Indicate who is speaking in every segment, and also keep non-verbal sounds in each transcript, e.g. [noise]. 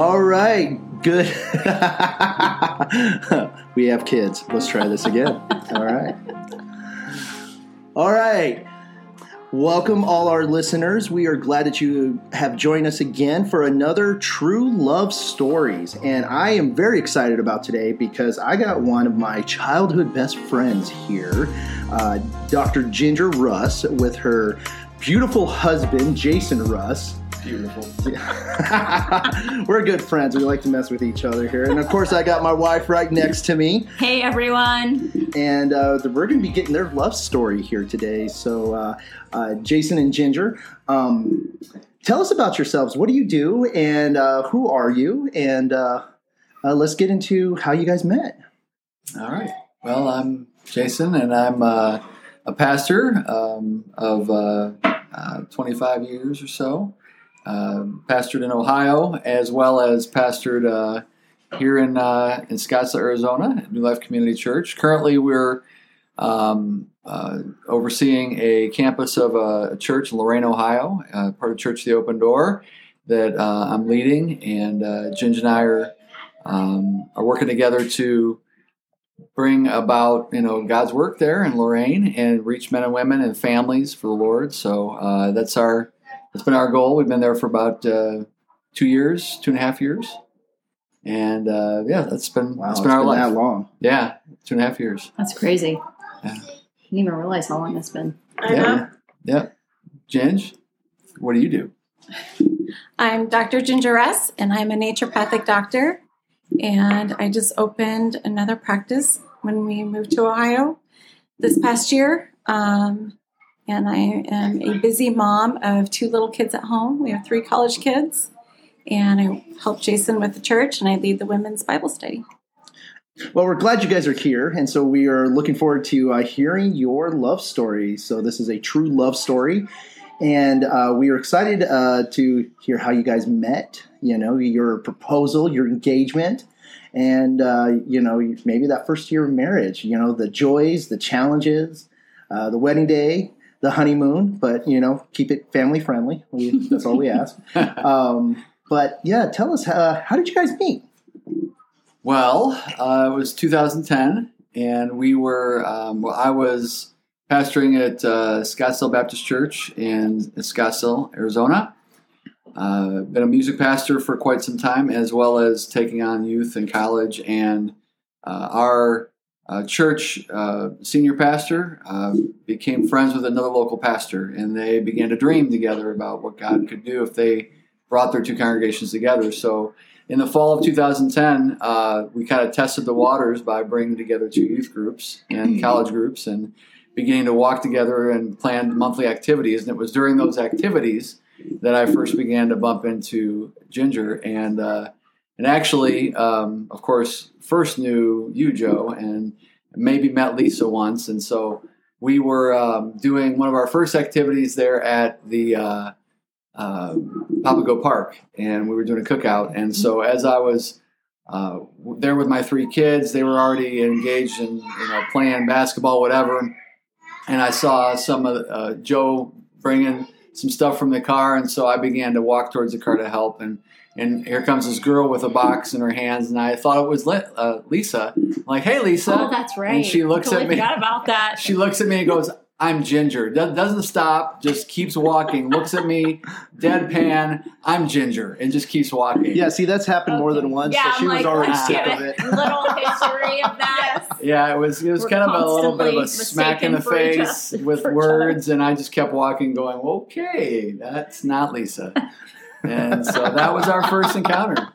Speaker 1: All right, good. [laughs] we have kids. Let's try this again. All right. All right. Welcome, all our listeners. We are glad that you have joined us again for another True Love Stories. And I am very excited about today because I got one of my childhood best friends here, uh, Dr. Ginger Russ, with her beautiful husband, Jason Russ.
Speaker 2: Beautiful. [laughs]
Speaker 1: We're good friends. We like to mess with each other here. And of course, I got my wife right next to me.
Speaker 3: Hey everyone.
Speaker 1: And uh, we're going to be getting their love story here today. So, uh, uh, Jason and Ginger, um, tell us about yourselves. What do you do? And uh, who are you? And uh, uh, let's get into how you guys met.
Speaker 2: All right. Well, I'm Jason, and I'm a pastor um, of 25 years or so uh, pastored in Ohio as well as pastored uh, here in uh, in Scottsdale, Arizona, New Life Community Church. Currently, we're um, uh, overseeing a campus of a church in Lorain, Ohio, uh, part of Church the Open Door that uh, I'm leading, and uh, and I are um, are working together to bring about you know God's work there in Lorain and reach men and women and families for the Lord. So that's our that's been our goal. We've been there for about uh, two years, two and a half years, and uh, yeah, that's been
Speaker 1: wow,
Speaker 2: that's been our
Speaker 1: been
Speaker 2: life.
Speaker 1: That long?
Speaker 2: Yeah, two and a half years.
Speaker 3: That's crazy.
Speaker 2: Yeah.
Speaker 3: I didn't even realize how long it's been.
Speaker 4: I
Speaker 2: yeah.
Speaker 4: know.
Speaker 2: Yeah, Ginge, what do you do?
Speaker 4: I'm Dr. Ginger S, and I'm a naturopathic doctor. And I just opened another practice when we moved to Ohio this past year. Um, and I am a busy mom of two little kids at home. We have three college kids, and I help Jason with the church, and I lead the women's Bible study.
Speaker 1: Well, we're glad you guys are here, and so we are looking forward to uh, hearing your love story. So this is a true love story, and uh, we are excited uh, to hear how you guys met. You know, your proposal, your engagement, and uh, you know maybe that first year of marriage. You know, the joys, the challenges, uh, the wedding day, the honeymoon, but you know, keep it family friendly. We, that's all we [laughs] ask. Um, but yeah, tell us uh, how did you guys meet?
Speaker 2: Well, uh, it was 2010, and we were. Um, well, I was pastoring at uh, Scottsdale Baptist Church in Scottsdale, Arizona. Uh, been a music pastor for quite some time, as well as taking on youth in college. And uh, our uh, church uh, senior pastor uh, became friends with another local pastor, and they began to dream together about what God could do if they brought their two congregations together. So, in the fall of 2010, uh, we kind of tested the waters by bringing together two youth groups and college groups, and beginning to walk together and plan monthly activities. And it was during those activities that I first began to bump into Ginger and uh, and actually, um, of course, first knew you, Joe, and maybe met Lisa once. And so we were um, doing one of our first activities there at the uh, uh, Papago Park, and we were doing a cookout. And so as I was uh, there with my three kids, they were already engaged in you know playing basketball, whatever. And I saw some of uh, Joe bringing some stuff from the car, and so I began to walk towards the car to help. And and here comes this girl with a box in her hands, and I thought it was uh, Lisa. I'm like, hey, Lisa.
Speaker 3: Oh, that's right.
Speaker 2: And she looks
Speaker 3: totally
Speaker 2: at me.
Speaker 3: Forgot about that.
Speaker 2: She looks at me and goes, I'm Ginger. Do- doesn't stop, just keeps walking, looks at me, deadpan, I'm Ginger, and just keeps walking.
Speaker 1: Yeah, see, that's happened more than once.
Speaker 3: Yeah,
Speaker 1: so she
Speaker 3: I'm
Speaker 1: was
Speaker 3: like,
Speaker 1: already sick of it. [laughs]
Speaker 3: Little history of that.
Speaker 2: Yeah, it was it was
Speaker 3: We're
Speaker 2: kind of a little bit of a smack in the
Speaker 3: mistaken for each
Speaker 2: face [laughs] with words, and I just kept walking, going, "Okay, that's not Lisa." And so that was our first encounter.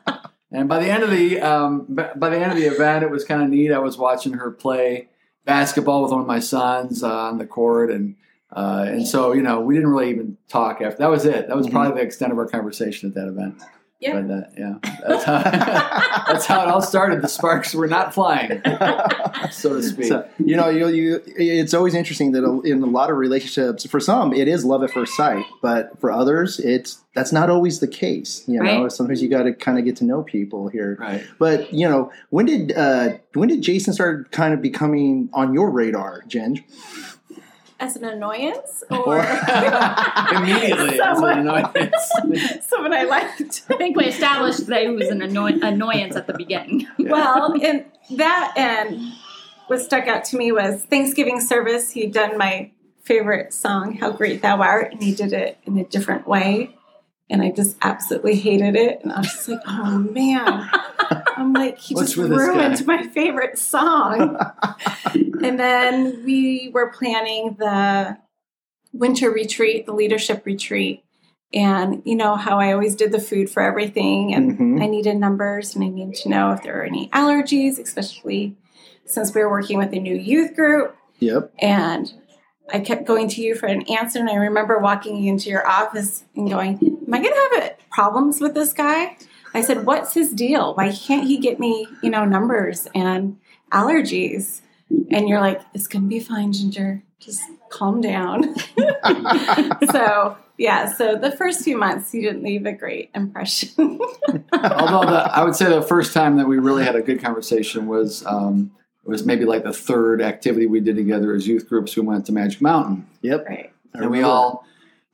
Speaker 2: And by the end of the um, by the end of the event, it was kind of neat. I was watching her play basketball with one of my sons uh, on the court, and uh, and so you know we didn't really even talk after. That was it. That was
Speaker 1: Mhm.
Speaker 2: probably the extent of our conversation at that event.
Speaker 4: Yeah.
Speaker 2: But, uh, yeah, that's how, [laughs] that's how it all started. The sparks were not flying, [laughs] so to speak.
Speaker 1: So, you know, you, you, it's always interesting that in a lot of relationships, for some, it is love at first sight, but for others, it's that's not always the case. You know,
Speaker 3: Right.
Speaker 1: sometimes you got to kind of get to know people here.
Speaker 2: right.
Speaker 1: But you know, when did uh, when did Jason start kind of becoming on your radar, Jen?
Speaker 4: As an annoyance
Speaker 1: Or-
Speaker 4: or [laughs]
Speaker 2: Immediately, it's
Speaker 4: Someone-
Speaker 2: an annoyance. [laughs]
Speaker 4: someone I liked.
Speaker 3: I think we established that it was an annoy- annoyance at the beginning.
Speaker 4: Well, and that and what stuck out to me was Thanksgiving service. He'd done my favorite song, How Great Thou Art, and he did it in a different way. And I just absolutely hated it. And I was just like, oh man. [laughs] I'm like, he
Speaker 2: What's
Speaker 4: just ruined my favorite song. [laughs] and then we were planning the winter retreat, the leadership retreat. And you know how I always did the food for everything, and
Speaker 1: Mhm.
Speaker 4: I needed numbers and I needed to know if there were any allergies, especially since we were working with a new youth group.
Speaker 1: Yep.
Speaker 4: And I kept going to you for an answer. And I remember walking into your office and going, Am I going to have problems with this guy? I said, What's his deal? Why can't he get me, you know, numbers and allergies? And you're like, It's going to be fine, Ginger. Just calm down. [laughs] so, yeah, so the first few months, you didn't leave a great impression. [laughs]
Speaker 2: Although the, I would say the first time that we really had a good conversation was um, it was maybe like the third activity we did together as youth groups. We went to Magic Mountain,
Speaker 1: Yep.
Speaker 4: right.
Speaker 2: And we all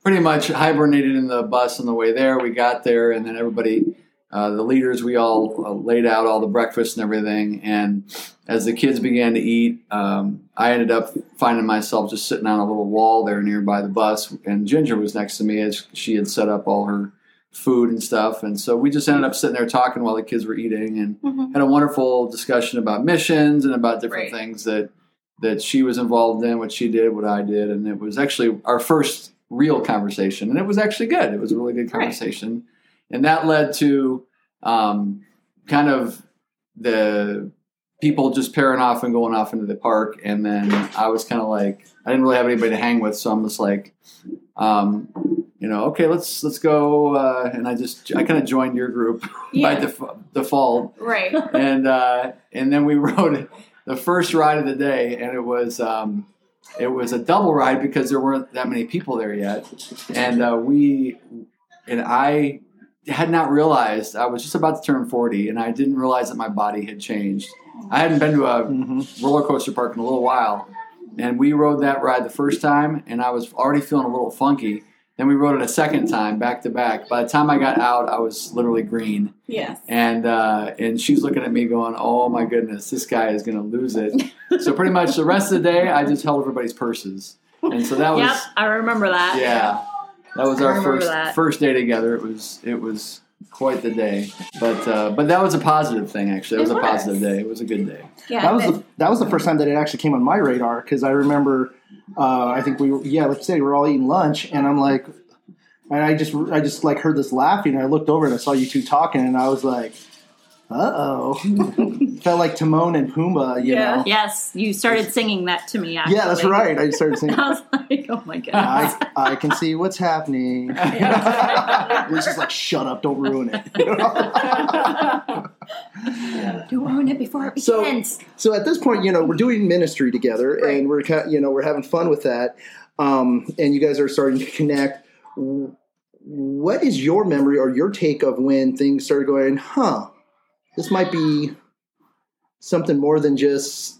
Speaker 2: pretty much hibernated in the bus on the way there. We got there, and then everybody, uh, the leaders, we all uh, laid out all the breakfast and everything. And as the kids began to eat, um, I ended up finding myself just sitting on a little wall there nearby the bus, and Ginger was next to me as she had set up all her food and stuff. And so we just ended up sitting there talking while the kids were eating, and
Speaker 4: Mhm.
Speaker 2: had a wonderful discussion about missions and about different
Speaker 3: Right.
Speaker 2: things that that she was involved in, what she did, what I did, and it was actually our first real conversation, and it was actually good. It was a really good
Speaker 4: Right.
Speaker 2: conversation, and that led to um, kind of the people just pairing off and going off into the park, and then I was kind of like I didn't really have anybody to hang with, so I'm just like. Um, you know, okay, let's let's go, uh, and I just I kind of joined your group [laughs] by def- default,
Speaker 4: Right. [laughs]
Speaker 2: and uh, and then we rode the first ride of the day, and it was um, it was a double ride because there weren't that many people there yet, and uh, we and I had not realized I was just about to turn forty, and I didn't realize that my body had changed. I hadn't been to a
Speaker 1: Mhm.
Speaker 2: roller coaster park in a little while, and we rode that ride the first time, and I was already feeling a little funky. Then we rode it a second time, back to back. By the time I got out, I was literally green
Speaker 4: Yes.
Speaker 2: and uh, and she's looking at me going, "Oh my goodness, this guy is going to lose it." so pretty much the rest of the day, I just held everybody's purses, and so that was
Speaker 3: yep, I remember that.
Speaker 2: yeah, that was
Speaker 3: I
Speaker 2: our first
Speaker 3: that.
Speaker 2: first day together. It was it was quite the day, but uh, but that was a positive thing actually. It was
Speaker 4: It
Speaker 2: a positive day. It was a good day.
Speaker 4: Yeah.
Speaker 1: That was
Speaker 4: but-
Speaker 1: the that was the first time that it actually came on my radar because I remember uh, I think we were, yeah said we were all eating lunch and I'm like and I just I just like heard this laughing and I looked over and I saw you two talking and I was like uh oh [laughs] felt like Timon and Pumbaa you
Speaker 4: Yeah.
Speaker 1: know
Speaker 3: Yes, you started singing that to me. Actually.
Speaker 1: yeah that's right I started singing. [laughs]
Speaker 3: I was like, oh my god.
Speaker 1: I, I can see what's happening [laughs] Lisa's just like shut up don't ruin it
Speaker 3: Don't ruin it before it
Speaker 1: So-
Speaker 3: begins.
Speaker 1: So at this point, you know, we're doing ministry together,
Speaker 4: Right.
Speaker 1: and we're you know we're having fun with that, um, and you guys are starting to connect. What is your memory or your take of when things started going? Huh, this might be something more than just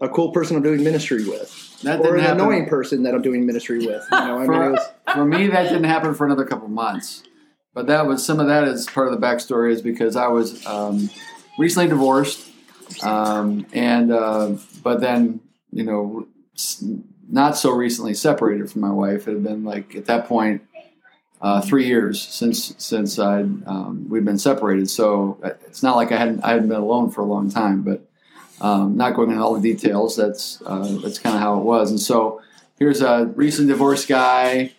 Speaker 1: a cool person I'm doing ministry with,
Speaker 2: That
Speaker 1: or an
Speaker 2: happen.
Speaker 1: annoying person that I'm doing ministry with. You know, I mean,
Speaker 2: For-
Speaker 1: it was,
Speaker 2: For me, that didn't happen for another couple months. But that was some of that is part of the backstory is because I was um, recently divorced, um, and uh, but then you know not so recently separated from my wife. It had been like at that point uh, three years since since I um, we've been separated. So uh, it's not like I hadn't I hadn't been alone for a long time, but. Um, not going into all the details. That's uh, that's kind of how it was. And so here's a recent divorced guy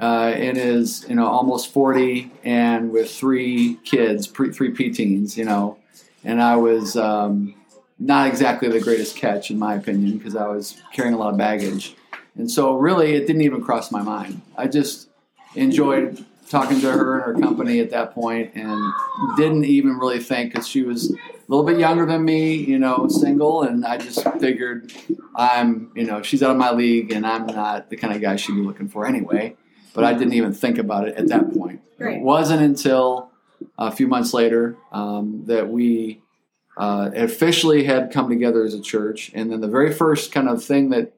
Speaker 2: uh, in his you know almost 40 and with three kids pre, three preteens you know and i was um, not exactly the greatest catch in my opinion because i was carrying a lot of baggage and so really it didn't even cross my mind i just enjoyed talking to her and her company at that point and didn't even really think because she was a little bit younger than me you know single and i just figured i'm you know she's out of my league and i'm not the kind of guy she'd be looking for anyway but I didn't even think about it at that point.
Speaker 4: Right.
Speaker 2: It wasn't until a few months later um, that we uh, officially had come together as a church, and then the very first kind of thing that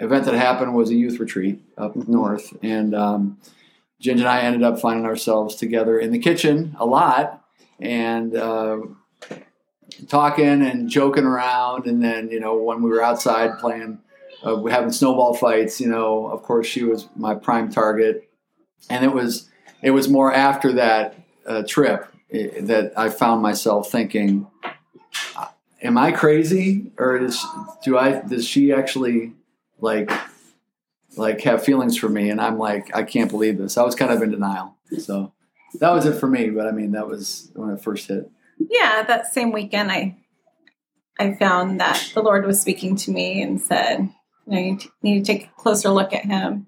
Speaker 2: event that happened was a youth retreat up north, and um, Ginger and I ended up finding ourselves together in the kitchen a lot, and uh, talking and joking around. And then you know when we were outside playing, uh, having snowball fights, you know, of course she was my prime target, and it was it was more after that uh, trip eh, that I found myself thinking, "Am I crazy, or is do I does she actually like like have feelings for me?" And I'm like, I can't believe this. I was kind of in denial. So that was it for me. But I mean, that was when it first hit.
Speaker 4: Yeah, that same weekend, I I found that the Lord was speaking to me and said, "You know, you t- need to take a closer look at Him."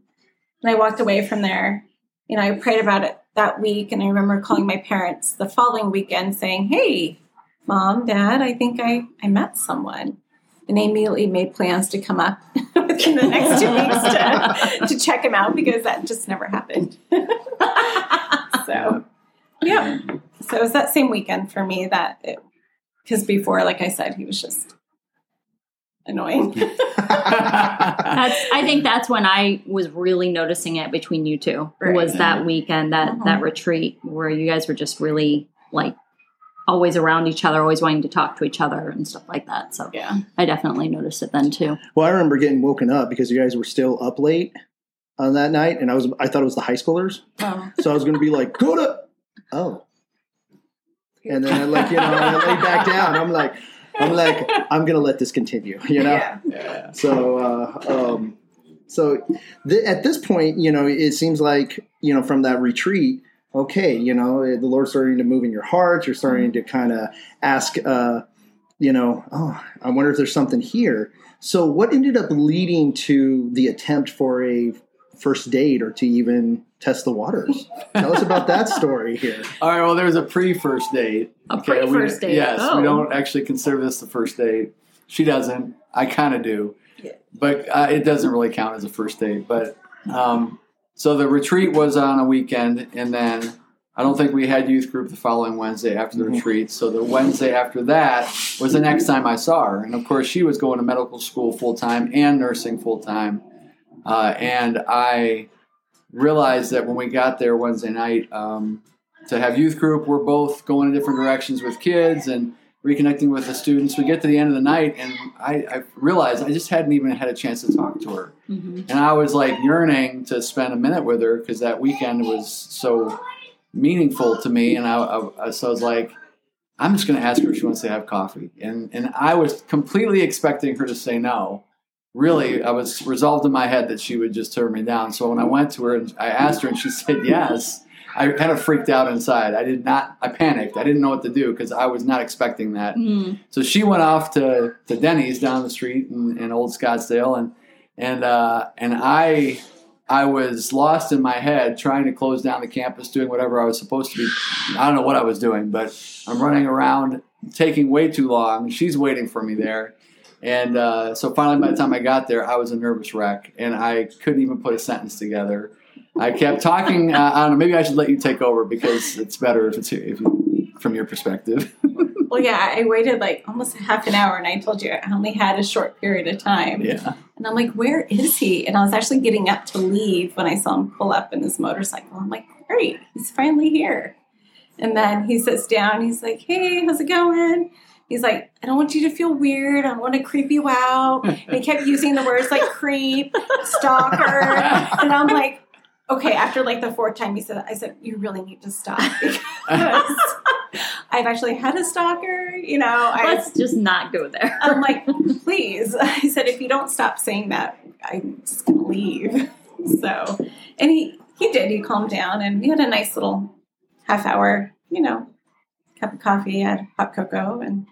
Speaker 4: And I walked away from there. You know, I prayed about it that week, and I remember calling my parents the following weekend, saying, "Hey, mom, dad, I think I I met someone." And they immediately made plans to come up [laughs] within the next two weeks to, to check him out because that just never happened. [laughs] so, yeah. So it was that same weekend for me that it, because before, like I said, he was just annoying. [laughs]
Speaker 3: That's. I think that's when I was really noticing it between you two.
Speaker 4: Right.
Speaker 3: Was that weekend that that uh-huh. retreat where you guys were just really like always around each other, always wanting to talk to each other and stuff like that. So
Speaker 4: yeah.
Speaker 3: I definitely noticed it then too.
Speaker 1: Well, I remember getting woken up because you guys were still up late on that night, and I was I thought it was the high schoolers,
Speaker 4: Oh.
Speaker 1: so I was going to be like, "Go to oh," and then I like you know I lay back down. I'm like, I'm like, I'm going to let this continue, you know.
Speaker 4: Yeah.
Speaker 2: Yeah.
Speaker 1: So, uh, um, so th- at this point, you know, it seems like you know from that retreat, okay, you know, the Lord's starting to move in your heart. You're starting to kind of ask, uh, you know, oh, I wonder if there's something here. So, what ended up leading to the attempt for a first date or to even test the waters? Tell us about that story here. [laughs]
Speaker 2: All right. Well, there was a pre-first date.
Speaker 3: A
Speaker 2: we-
Speaker 3: pre-first date?
Speaker 2: Yes,
Speaker 3: Oh.
Speaker 2: we don't actually consider this the first date. She doesn't. I kind of do,
Speaker 4: Yeah.
Speaker 2: but uh, it doesn't really count as a first date. But um, so the retreat was on a weekend, and then I don't think we had youth group the following Wednesday after the
Speaker 1: Mhm.
Speaker 2: retreat. So the Wednesday after that was the next time I saw her, and of course she was going to medical school full time and nursing full time, uh, and I realized that when we got there Wednesday night um, to have youth group, we're both going in different directions with kids and reconnecting with the students. We get to the end of the night, and I, I realized I just hadn't even had a chance to talk to her,
Speaker 3: Mm-hmm.
Speaker 2: and I was like yearning to spend a minute with her because that weekend was so meaningful to me, and I, I, so I was like. I'm just going to ask her if she wants to have coffee, and and I was completely expecting her to say no. Really, I was resolved in my head that she would just turn me down. So when I went to her and I asked her, and she said yes, I kind of freaked out inside. I did not. I panicked. I didn't know what to do because I was not expecting that.
Speaker 3: Mm.
Speaker 2: So she went off to, to Denny's down the street in, in Old Scottsdale, and and uh, and I I was lost in my head trying to close down the campus, doing whatever I was supposed to be. I don't know what I was doing, but I'm running around, taking way too long. She's waiting for me there, and uh, so finally, by the time I got there, I was a nervous wreck, and I couldn't even put a sentence together. I kept talking. Uh, I don't know. Maybe I should let you take over because it's better if it's if you, from your perspective. [laughs]
Speaker 4: Well, yeah, I waited like almost half an hour and I told you I only had a short period of time.
Speaker 2: yeah.
Speaker 4: And I'm like, where is he? And I was actually getting up to leave when I saw him pull up in his motorcycle. I'm like, great, he's finally here. And then he sits down. He's like, hey, how's it going? He's like, I don't want you to feel weird. I don't want to creep you out. And he kept using the words like creep, stalker. [laughs] And I'm like, okay, after like the fourth time he said that, I said, you really need to stop [laughs] because I've actually had a stalker. You know, I,
Speaker 3: Let's just not go there.
Speaker 4: I'm like, [laughs] please. [laughs] I said, if you don't stop saying that, I'm just gonna leave. So, and he he did. He calmed down, and we had a nice little half hour, you know, cup of coffee, had hot cocoa, and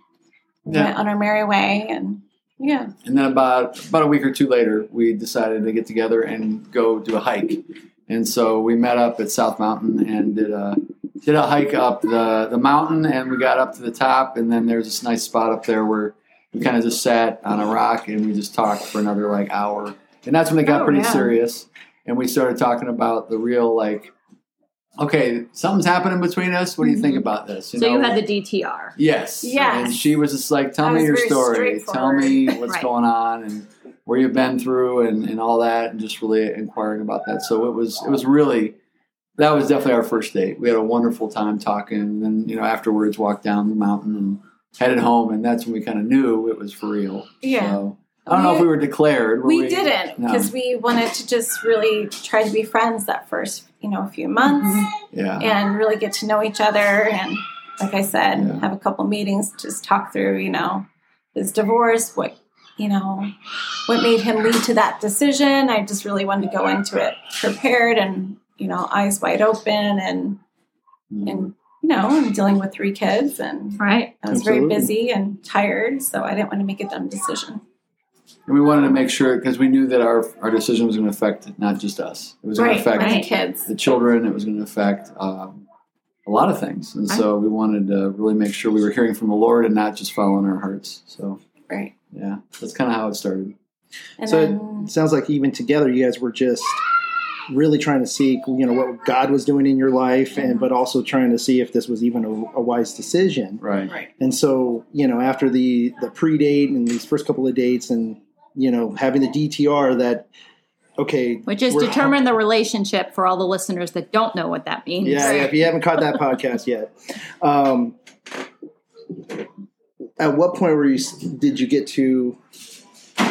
Speaker 2: Yeah.
Speaker 4: went on our merry way. And yeah,
Speaker 2: And then about about a week or two later, we decided to get together and go do a hike. And so we met up at South Mountain and did a did a hike up the the mountain. And we got up to the top, and then there's this nice spot up there where we kind of just sat on a rock and we just talked for another like hour. And that's when it got
Speaker 4: Oh,
Speaker 2: pretty
Speaker 4: yeah.
Speaker 2: serious. And we started talking about the real like, okay, something's happening between us. What do you think
Speaker 4: Mhm.
Speaker 2: about this?
Speaker 3: so you had the DTR.
Speaker 2: Yes.
Speaker 4: Yes.
Speaker 2: And she was just like, tell me your story. Tell me what's [laughs]
Speaker 3: Right.
Speaker 2: going on and where you've been through and, and all that, and just really inquiring about that. So it was it was really that was definitely our first date. We had a wonderful time talking, and then you know afterwards walked down the mountain and headed home, and that's when we kind of knew it was for real.
Speaker 4: Yeah.
Speaker 2: So, I don't know if we were declared. were
Speaker 4: we, didn't
Speaker 2: No.
Speaker 4: because we wanted to just really try to be friends that first, you know, few months mm-hmm.
Speaker 2: Yeah.
Speaker 4: and really get to know each other. And like I said,
Speaker 2: Yeah.
Speaker 4: have a couple meetings, just talk through, you know, his divorce, what, you know, what made him lead to that decision. I just really wanted to go into it prepared and, you know, eyes wide open and,
Speaker 2: Mm.
Speaker 4: and, you know, I'm dealing with three kids and
Speaker 3: Right.
Speaker 4: I was
Speaker 1: Absolutely.
Speaker 4: very busy and tired. So I didn't want to make a dumb decision.
Speaker 2: And we wanted to make sure because we knew that our our decision was going to affect not just us. It was going
Speaker 4: Right,
Speaker 2: to affect
Speaker 4: my
Speaker 3: Right.
Speaker 4: kids.
Speaker 2: the children. It was going to affect um, a lot of things, and so we wanted to really make sure we were hearing from the Lord and not just following our hearts. So
Speaker 4: Right.
Speaker 2: Yeah, that's kind of how it started.
Speaker 4: And
Speaker 1: So
Speaker 4: then,
Speaker 1: it sounds like even together, you guys were just really trying to seek, you know, what God was doing in your life, and but also trying to see if this was even a, a wise decision.
Speaker 2: Right.
Speaker 4: right.
Speaker 1: And so, you know, after the the pre date and these first couple of dates, and you know, having the DTR, that okay,
Speaker 3: Which is
Speaker 1: we're-
Speaker 3: determine the relationship for all the listeners that don't know what that means.
Speaker 1: Yeah, yeah, if you haven't caught that [laughs] podcast yet, um, at what point were you? Did you get to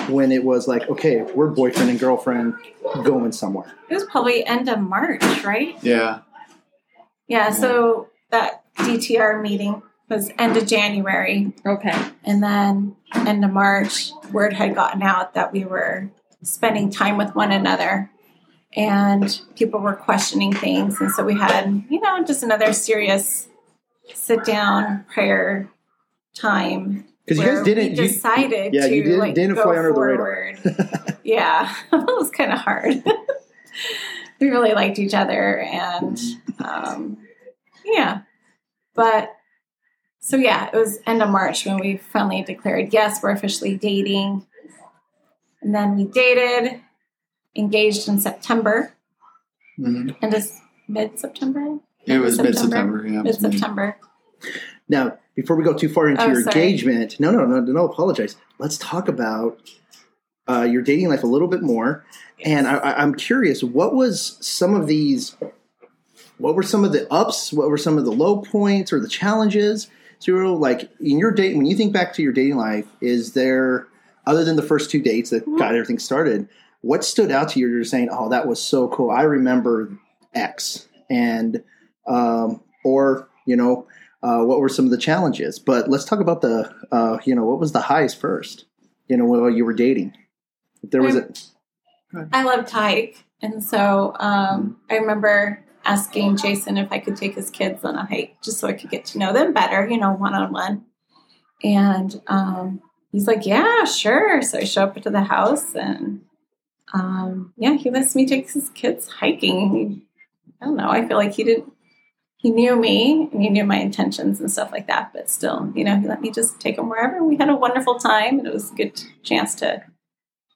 Speaker 1: when it was like, okay, we're boyfriend and girlfriend going somewhere?
Speaker 4: It was probably end of March, right?
Speaker 2: Yeah.
Speaker 4: Yeah, so that DTR meeting was end of January.
Speaker 3: Okay.
Speaker 4: And then end of March, word had gotten out that we were spending time with one another. And people were questioning things. And so we had, you know, just another serious sit down prayer time.
Speaker 1: Because you guys didn't.
Speaker 4: we
Speaker 1: You,
Speaker 4: decided
Speaker 1: yeah,
Speaker 4: to
Speaker 1: you didn't-
Speaker 4: like
Speaker 1: didn't
Speaker 4: go
Speaker 1: fly under the radar.
Speaker 4: forward. [laughs] yeah, [laughs] it was kind of hard. [laughs] we really liked each other, and um, yeah, but so yeah, it was end of March when we finally declared yes, we're officially dating, and then we dated, engaged in September,
Speaker 2: Mhm.
Speaker 4: and it's mid September.
Speaker 2: It was mid
Speaker 4: September.
Speaker 2: September. Yeah. it was mid-
Speaker 4: September.
Speaker 1: now, before we go too far into
Speaker 4: Oh,
Speaker 1: your
Speaker 4: sorry.
Speaker 1: engagement, no, no, no, no, apologize. Let's talk about uh, your dating life a little bit more. And I, I'm curious, what was some of these? What were some of the ups? What were some of the low points or the challenges? Zero, like in your date, when you think back to your dating life, is there other than the first two dates that got everything started? What stood out to you? You're saying, "Oh, that was so cool." I remember X, and um, or you know, uh, what were some of the challenges? But let's talk about the, uh, you know, what was the highs first? You know, while you were dating, if there was a
Speaker 4: I love hike, and so um, I remember asking Jason if I could take his kids on a hike just so I could get to know them better, you know, one on one. And um, he's like, "Yeah, sure." So I show up to the house, and um, yeah, he lets me take his kids hiking. I don't know. I feel like he didn't. He knew me and he knew my intentions and stuff like that, but still, you know, he let me just take him wherever. We had a wonderful time, and it was a good chance to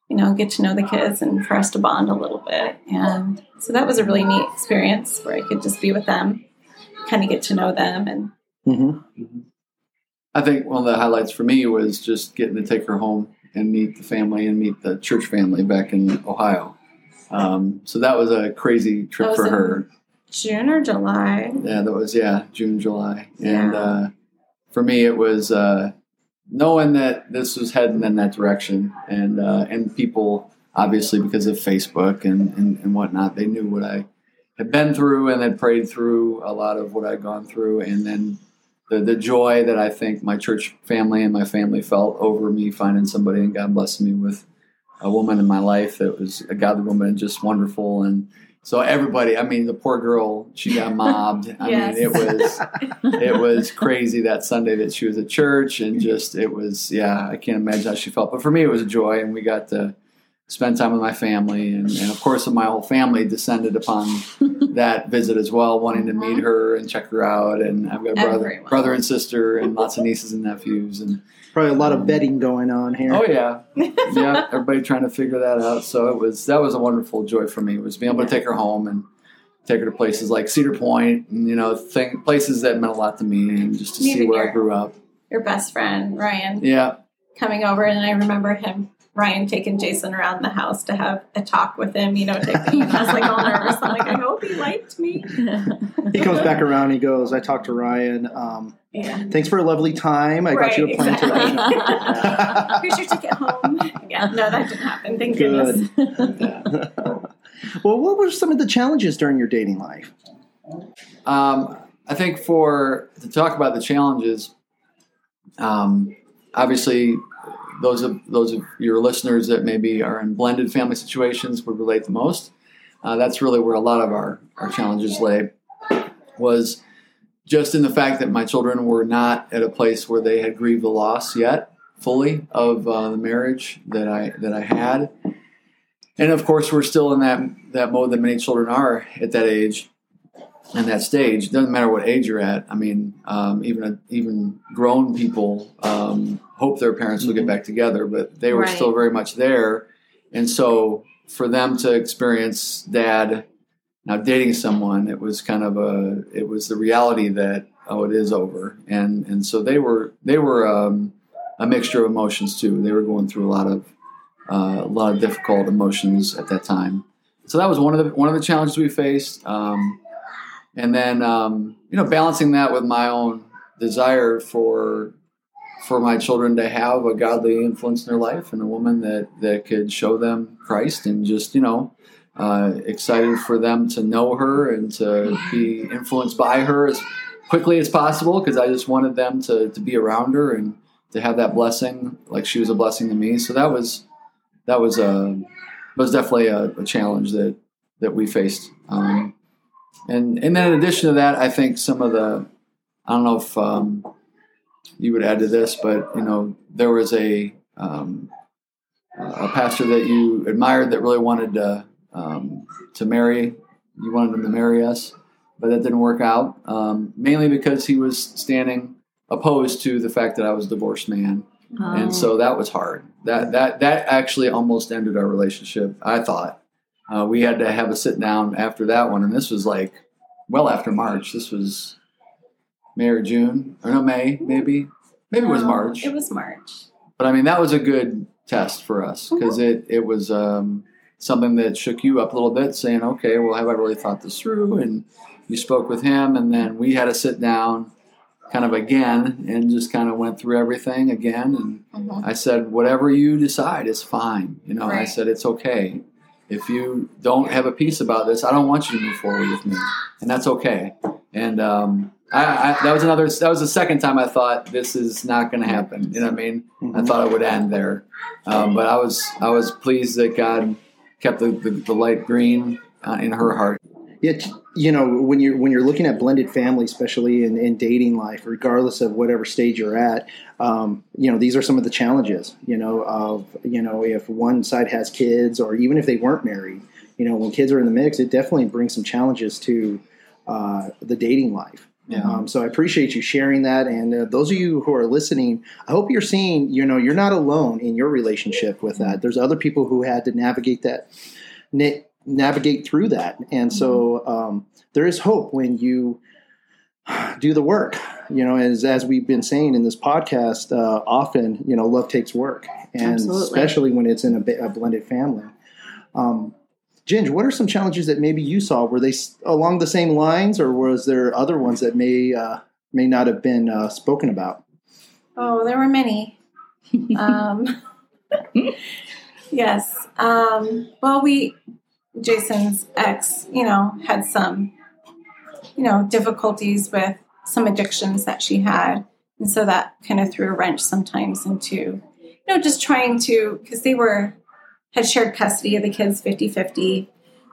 Speaker 4: you know, get to know the kids and for us to bond a little bit. And so that was a really neat experience where I could just be with them, kind of get to know them. And
Speaker 1: Mhm.
Speaker 2: I think one of the highlights for me was just getting to take her home and meet the family and meet the church family back in Ohio. Um, so that was a crazy trip
Speaker 4: was
Speaker 2: for
Speaker 4: in-
Speaker 2: her.
Speaker 4: June or July,
Speaker 2: Yeah, that was yeah June, July, and
Speaker 4: Yeah.
Speaker 2: uh, for me it was uh, knowing that this was heading in that direction, and uh, and people obviously because of Facebook and, and and whatnot, they knew what I had been through and had prayed through a lot of what I'd gone through, and then the the joy that I think my church family and my family felt over me finding somebody, and God blessed me with a woman in my life that was a godly woman and just wonderful and. So everybody, I mean, the poor girl, she got [laughs] mobbed. I
Speaker 4: Yes.
Speaker 2: mean, it was [laughs] it was crazy that Sunday that she was at church and just it was yeah I can't imagine how she felt but for me it was a joy and we got to spend time with my family and, and of course my whole family descended upon [laughs] that visit as well wanting to meet uh-huh. her and check her out and I've got a brother
Speaker 4: Everyone.
Speaker 2: brother and sister and lots of nieces and nephews and
Speaker 1: probably a lot of vetting going on here.
Speaker 2: oh yeah [laughs] yeah everybody trying to figure that out so it was that was a wonderful joy for me It was being able to take her home and take her to places like Cedar Point and you know thing, places that meant a lot to me and just to see
Speaker 4: Meeting
Speaker 2: where I grew up
Speaker 4: your best friend, Ryan,
Speaker 2: yeah
Speaker 4: coming over. And I remember him Ryan taking Jason around the house to have a talk with him, you know, type thing. I was like all nervous. I'm like, I hope he liked me.
Speaker 1: He comes back around. He goes, "I talked to Ryan. Um,
Speaker 4: Yeah.
Speaker 1: thanks for a lovely time. I got you a plane
Speaker 4: exactly.
Speaker 1: ticket." [laughs]
Speaker 4: Here's your ticket home. Yeah, no, that didn't happen. Thank
Speaker 1: Good.
Speaker 4: goodness. [laughs]
Speaker 1: well, what were some of the challenges during your dating life?
Speaker 2: Um, I think for to talk about the challenges, um, obviously those of those of your listeners that maybe are in blended family situations would relate the most. Uh, that's really where a lot of our, our challenges lay. Was just in the fact that my children were not at a place where they had grieved the loss yet fully of uh, the marriage that I that I had, and of course we're still in that that mode that many children are at that age and that stage. It doesn't matter what age you're at. I mean, um, even even grown people um, hope their parents will get back together, but they were
Speaker 3: Right.
Speaker 2: still very much there, and so for them to experience dad now dating someone, it was kind of a it was the reality that oh it is over, and and so they were they were um, a mixture of emotions too. They were going through a lot of uh, a lot of difficult emotions at that time. So that was one of the one of the challenges we faced. Um, and then um, you know balancing that with my own desire for for my children to have a godly influence in their life and a woman that that could show them Christ and just you know uh, excited for them to know her and to be influenced by her as quickly as possible because I just wanted them to to be around her and to have that blessing like she was a blessing to me. So that was that was a was definitely a, a challenge that that we faced. Um, and and then in addition to that, I think some of the I don't know if um, you would add to this, but you know there was a um, a pastor that you admired that really wanted to um, to marry. You wanted him to marry us, but that didn't work out. Um, mainly because he was standing opposed to the fact that I was a divorced man,
Speaker 3: Um,
Speaker 2: and so that was hard. That that that actually almost ended our relationship. I thought uh, we had to have a sit down after that one, and this was like well after March. This was May or June or no May maybe maybe it was March.
Speaker 4: It was March.
Speaker 2: But I mean that was a good test for us because it it was um, something that shook you up a little bit, saying, okay, well have I really thought this through? And you spoke with him, and then we had to sit down kind of again and just kind of went through everything again and
Speaker 4: Mhm.
Speaker 2: I said, whatever you decide is fine. You know, I said, it's okay. If you don't have a peace about this, I don't want you to move forward with me. And that's okay. And um, I, I, that was another, that was the second time I thought this is not going to happen. You know what I mean? I thought it would end there. Um, but I was, I was pleased that God kept the, the, the light green uh, in her heart.
Speaker 1: Yet, you know, when you're when you're looking at blended family, especially in, in dating life, regardless of whatever stage you're at, um, you know, these are some of the challenges. You know, of you know, if one side has kids, or even if they weren't married, you know, when kids are in the mix, it definitely brings some challenges to uh, the dating life.
Speaker 2: Yeah.
Speaker 1: Um, so I appreciate you sharing that, and uh, those of you who are listening, I hope you're seeing, you know, you're not alone in your relationship with that. There's other people who had to navigate that, na- navigate through that, and so um, there is hope when you do the work. You know, as as we've been saying in this podcast, uh, often, you know, love takes work, and
Speaker 3: Absolutely.
Speaker 1: especially when it's in a, a blended family. Um, Ginge, what are some challenges that maybe you saw? Were they along the same lines, or was there other ones that may uh, may not have been uh, spoken about?
Speaker 4: Oh, there were many. [laughs] um, yes. Um, well, we, Jason's ex, you know, had some, you know, difficulties with some addictions that she had. And so that kind of threw a wrench sometimes into, you know, just trying to, because they were, had shared custody of the kids 50 50.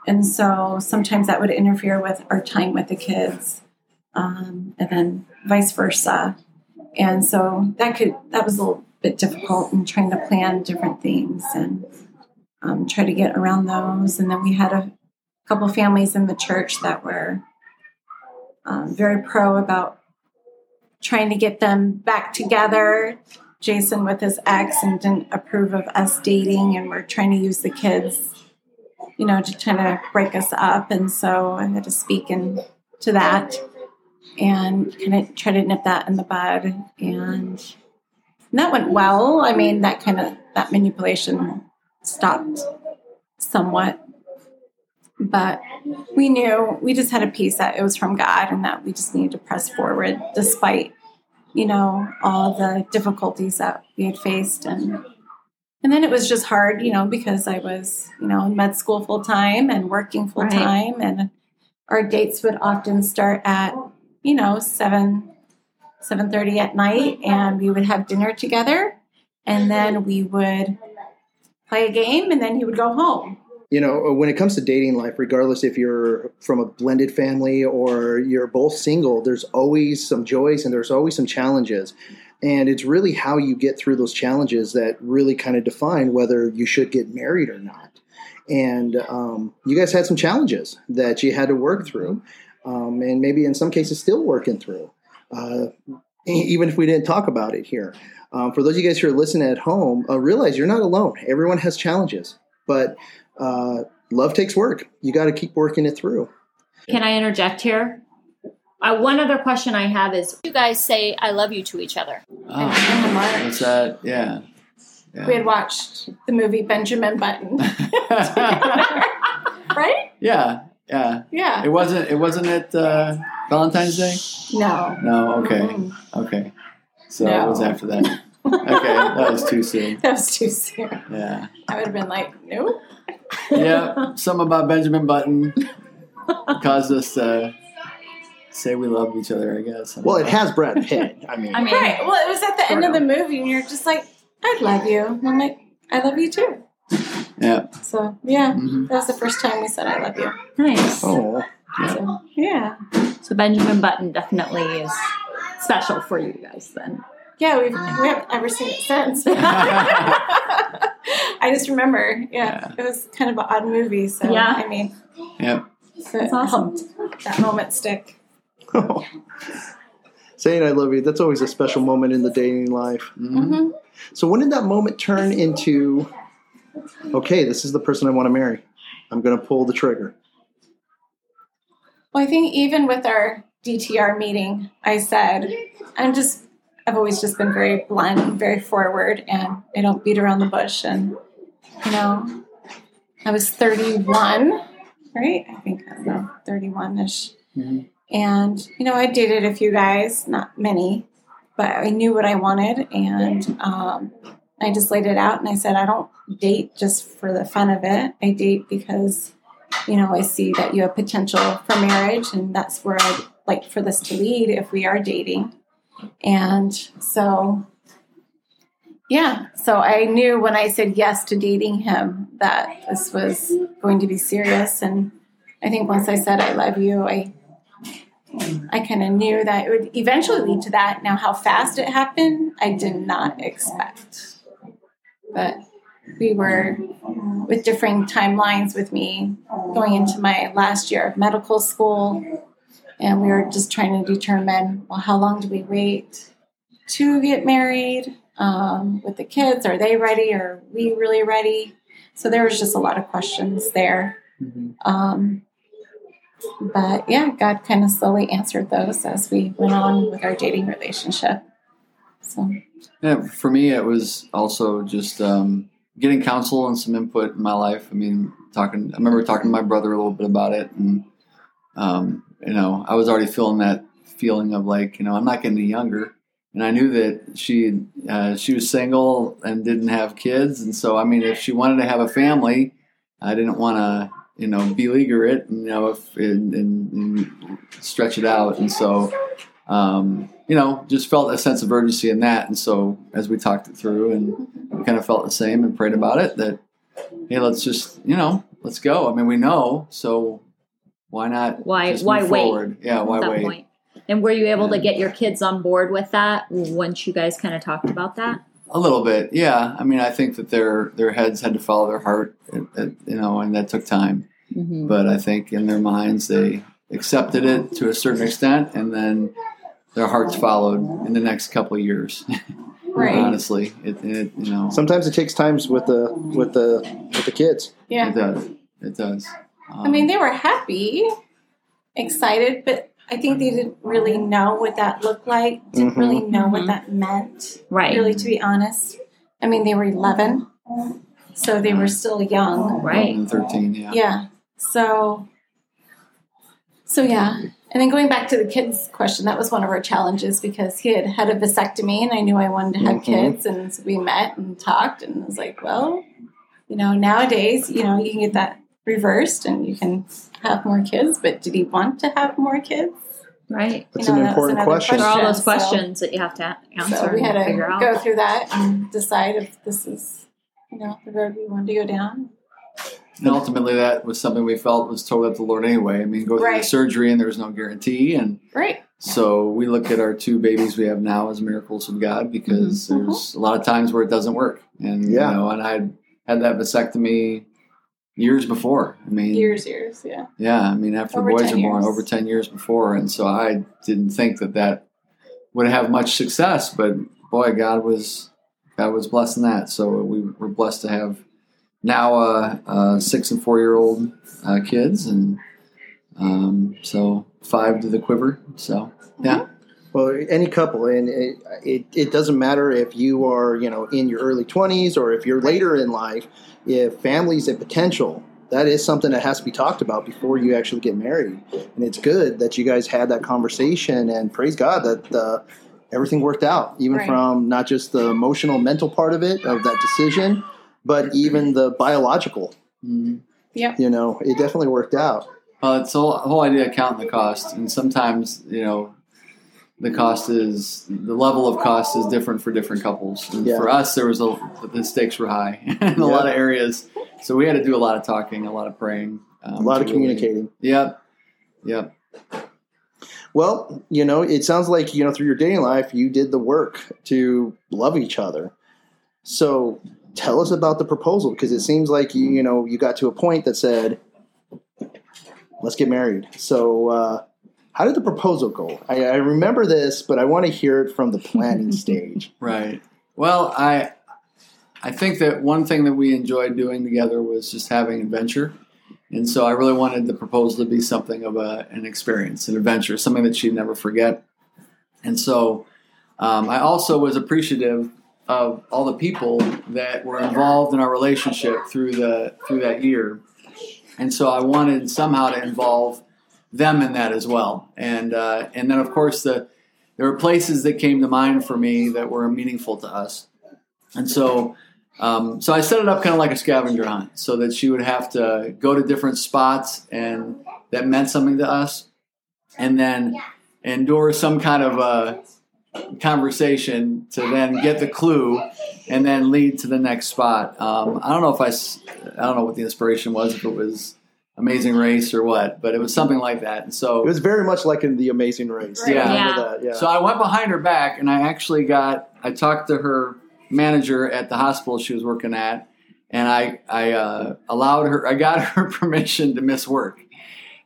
Speaker 4: And so sometimes that would interfere with our time with the kids. Um, and then vice versa and so that could that was a little bit difficult in trying to plan different things and um, try to get around those and then we had a couple families in the church that were um, very pro about trying to get them back together jason with his ex and didn't approve of us dating and we're trying to use the kids you know to kind of break us up and so i had to speak into that and kind of try to nip that in the bud. And And that went well. I mean, that kind of that manipulation stopped somewhat. But we knew we just had a peace that it was from God and that we just needed to press forward despite, you know, all the difficulties that we had faced and and then it was just hard, you know, because I was, you know, in med school full time and working full
Speaker 3: Right.
Speaker 4: time and our dates would often start at, you know, seven seven thirty at night and we would have dinner together and then we would play a game and then he would go home.
Speaker 1: You know, when it comes to dating life, regardless if you're from a blended family or you're both single, there's always some joys and there's always some challenges. And it's really how you get through those challenges that really kind of define whether you should get married or not. And um, you guys had some challenges that you had to work through, um, and maybe in some cases still working through, uh, even if we didn't talk about it here. Um, for those of you guys who are listening at home, uh, realize you're not alone. Everyone has challenges, but uh, love takes work. You got to keep working it through.
Speaker 3: Can I interject here? Uh, one other question I have is
Speaker 5: You guys say "I love you" to each other.
Speaker 2: Oh,
Speaker 4: in the March.
Speaker 2: what's that? Yeah. yeah.
Speaker 4: We had watched the movie Benjamin Button, [laughs] right?
Speaker 2: yeah, yeah.
Speaker 4: Yeah.
Speaker 2: It wasn't. It wasn't at uh, Valentine's Day.
Speaker 4: No.
Speaker 2: No. Okay.
Speaker 4: Mm-mm.
Speaker 2: Okay. So
Speaker 4: No.
Speaker 2: it was after that. Okay, that was too soon.
Speaker 4: That was too soon.
Speaker 2: Yeah.
Speaker 4: I would have been like, nope.
Speaker 2: Yeah. Something about Benjamin Button caused us to say we loved each other. I guess.
Speaker 1: Well, it has Brad Pitt. I mean,
Speaker 3: I mean,
Speaker 4: Right. Well, it was at the end of
Speaker 1: of.
Speaker 4: the movie, and you're just like, I love you. And I'm like, I love you too.
Speaker 2: Yeah.
Speaker 4: So, yeah,
Speaker 2: hmm
Speaker 4: that was the first time we said, I love you.
Speaker 3: nice.
Speaker 1: oh,
Speaker 4: So, yeah.
Speaker 3: So Benjamin Button definitely is special for you guys then.
Speaker 4: Yeah, we've, we haven't ever seen it since. [laughs] [laughs] I just remember, yeah,
Speaker 2: Yeah.
Speaker 4: it was kind of an odd movie. So,
Speaker 3: Yeah.
Speaker 4: I mean,
Speaker 2: Yep.
Speaker 4: so it
Speaker 3: That's awesome.
Speaker 4: helped that moment stick. [laughs]
Speaker 1: saying I love you, that's always a special moment in the dating life.
Speaker 2: hmm
Speaker 4: Mm-hmm.
Speaker 1: So when did that moment turn into, okay, this is the person I want to marry? I'm going to pull the trigger.
Speaker 4: Well, I think even with our DTR meeting, I said, I'm just, I've always just been very blunt and very forward, and I don't beat around the bush. And, you know, I was 31, right? I think, I don't know, 31 ish.
Speaker 2: Mhm.
Speaker 4: And, you know, I dated a few guys, not many, but I knew what I wanted. And um, I just laid it out and I said, I don't date just for the fun of it. I date because you know, I see that you have potential for marriage, and that's where I'd like for this to lead if we are dating. And so, yeah, so I knew when I said yes to dating him that this was going to be serious. And I think once I said I love you, I I kind of knew that it would eventually lead to that. Now, how fast it happened, I did not expect. But we were with different timelines with me going into my last year of medical school. And we were just trying to determine well, how long do we wait to get married um, with the kids? Are they ready? Are we really ready? So there was just a lot of questions there.
Speaker 2: Mhm.
Speaker 4: Um, but yeah, God kind of slowly answered those as we went on with our dating relationship. So
Speaker 2: Yeah, for me, it was also just um, getting counsel and some input in my life. I mean, talking. I remember talking to my brother a little bit about it, and um, you know, I was already feeling that feeling of like, you know, I'm not getting any younger, and I knew that she uh, she was single and didn't have kids, and so I mean, if she wanted to have a family, I didn't want to, you know, beleaguer it, and, you know, if and, and, and stretch it out, and so um, you know, just felt a sense of urgency in that. And so as we talked it through and we kind of felt the same and prayed about it that, hey, let's just, you know, let's go. I mean, we know, so why not
Speaker 3: Why
Speaker 2: just
Speaker 3: why
Speaker 2: move
Speaker 3: wait?
Speaker 2: forward? Yeah, why
Speaker 3: at that
Speaker 2: wait?
Speaker 3: point? And were you able to get your kids on board with that once you guys kind of talked about that?
Speaker 2: A little bit, yeah. I mean, I think that their their heads had to follow their heart, it, it, you know, and that took time.
Speaker 3: Mm-hmm.
Speaker 2: But I think in their minds they accepted it to a certain extent, and then their hearts followed in the next couple of years. [laughs]
Speaker 4: right,
Speaker 2: Honestly, it, it you know
Speaker 1: Sometimes it takes times with the with the with the kids.
Speaker 4: yeah.
Speaker 2: It does. It does. Um,
Speaker 4: I mean, they were happy, excited, but I think they didn't really know what that looked like. Didn't
Speaker 1: Mhm.
Speaker 4: really know what
Speaker 3: Mhm.
Speaker 4: that meant.
Speaker 3: Right.
Speaker 4: Really, to be honest. I mean, they were 11, so they were still young.
Speaker 3: Right.
Speaker 2: 13, yeah.
Speaker 4: Yeah. So, so yeah. And then going back to the kids question, that was one of our challenges because he had had a vasectomy, and I knew I wanted to have
Speaker 1: Mhm.
Speaker 4: kids, and so we met and talked, and I was like, well, you know, nowadays, you know, you can get that reversed, and you can have more kids. But did he want to have more kids?
Speaker 3: Right.
Speaker 1: That's
Speaker 4: You know,
Speaker 1: an
Speaker 4: that
Speaker 1: important
Speaker 4: another
Speaker 1: question.
Speaker 3: There are all those
Speaker 4: so-
Speaker 3: questions that you have to answer
Speaker 4: So we had
Speaker 3: and figure
Speaker 4: to
Speaker 3: out.
Speaker 4: go through that and decide if this is, you know, the road we wanted to go down.
Speaker 2: And ultimately, that was something we felt was totally up to the Lord anyway. I mean, go through
Speaker 4: Right.
Speaker 2: the surgery and there was no guarantee. And
Speaker 4: Right.
Speaker 2: so we look at our two babies we have now as miracles of God because
Speaker 4: Mhm.
Speaker 2: there's a lot of times where it doesn't work. And,
Speaker 1: Yeah.
Speaker 2: you know, and I had that vasectomy years before. I mean,
Speaker 4: Years, years, yeah.
Speaker 2: Yeah, I mean, after
Speaker 4: Over
Speaker 2: boys are born,
Speaker 4: years.
Speaker 2: over ten years before, and so I didn't think that that would have much success. But boy, God was God was blessing that. So we were blessed to have now uh, uh, six and four year old uh, kids, and um, so five to the quiver. So yeah,
Speaker 1: Well, any couple, and it, it, it doesn't matter if you are, you know, in your early 20s or if you're later in life, if family's a potential, that is something that has to be talked about before you actually get married. And it's good that you guys had that conversation and praise God that uh, everything worked out, even
Speaker 4: Right.
Speaker 1: from not just the emotional, mental part of it, of that decision, but even the biological.
Speaker 2: Mhm.
Speaker 1: You know, it definitely worked out.
Speaker 2: Well, it's the whole, whole idea of counting the cost, and sometimes you know the cost is the level of cost is different for different couples.
Speaker 1: Yeah.
Speaker 2: For us, there was a the stakes were high [laughs] in a lot of areas, so we had to do a lot of talking, a lot of praying, um,
Speaker 1: A lot of
Speaker 2: really-
Speaker 1: communicating.
Speaker 2: Yep, yep.
Speaker 1: Well, you know, it sounds like, you know, through your dating life, you did the work to love each other. So tell us about the proposal because it seems like you, you know, you got to a point that said, let's get married. So, uh, how did the proposal go? I, I remember this, but I want to hear it from the [laughs] planning stage.
Speaker 2: Right. Well, I I think that one thing that we enjoyed doing together was just having adventure. And so I really wanted the proposal to be something of a, an experience, an adventure, something that she'd never forget. And so um, I also was appreciative of all the people that were involved in our relationship through the through that year. And so I wanted somehow to involve them in that as well. And uh, and then of course the there were places that came to mind for me that were meaningful to us. And so, um, so I set it up kind of like a scavenger hunt, so that she would have to go to different spots and that meant something to us, and then endure some kind of a conversation to then get the clue, and then lead to the next spot. Um, I don't know if I, I don't know what the inspiration was, if it was Amazing Race or what, but it was something like that. And so
Speaker 1: It was very much like in The Amazing Race.
Speaker 4: Right.
Speaker 1: I
Speaker 3: Yeah.
Speaker 1: that. Yeah.
Speaker 2: so I went behind her back, and I actually got. I talked to her manager at the hospital she was working at, and I I uh, allowed her. I got [laughs] her permission to miss work.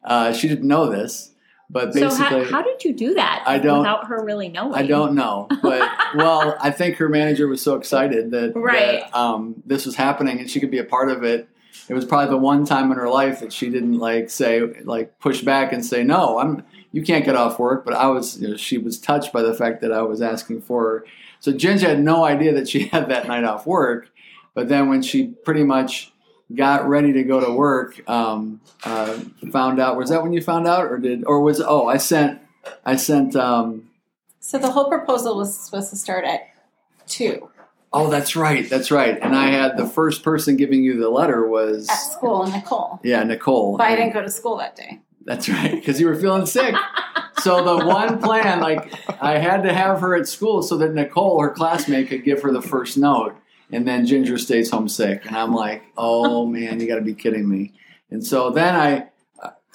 Speaker 2: Uh, she didn't know this, but
Speaker 3: So
Speaker 2: basically,
Speaker 3: how, how did you do that
Speaker 2: I don't-
Speaker 3: without her really knowing?
Speaker 2: I don't know. But [laughs] well, I think her manager was so excited that,
Speaker 3: Right.
Speaker 2: that um, this was happening and she could be a part of it. It was probably the one time in her life that she didn't like say like push back and say no. I'm you can't get off work. But I was you know, she was touched by the fact that I was asking for her. So Ginger had no idea that she [laughs] had that night off work. But then when she pretty much got ready to go to work, um, uh, found out was that when you found out or did or was oh I sent I sent um,
Speaker 4: So the whole proposal was supposed to start at two
Speaker 2: Oh, that's right. That's right. And I had the first person giving you the letter was
Speaker 4: at school, Nicole.
Speaker 2: yeah, Nicole.
Speaker 4: But I didn't go to school that day.
Speaker 2: That's right, because you were feeling sick. so the one plan, like I had to have her at school so that Nicole, her classmate, could give her the first note, and then Ginger stays home sick. And I'm like, oh man, you got to be kidding me. And so then I,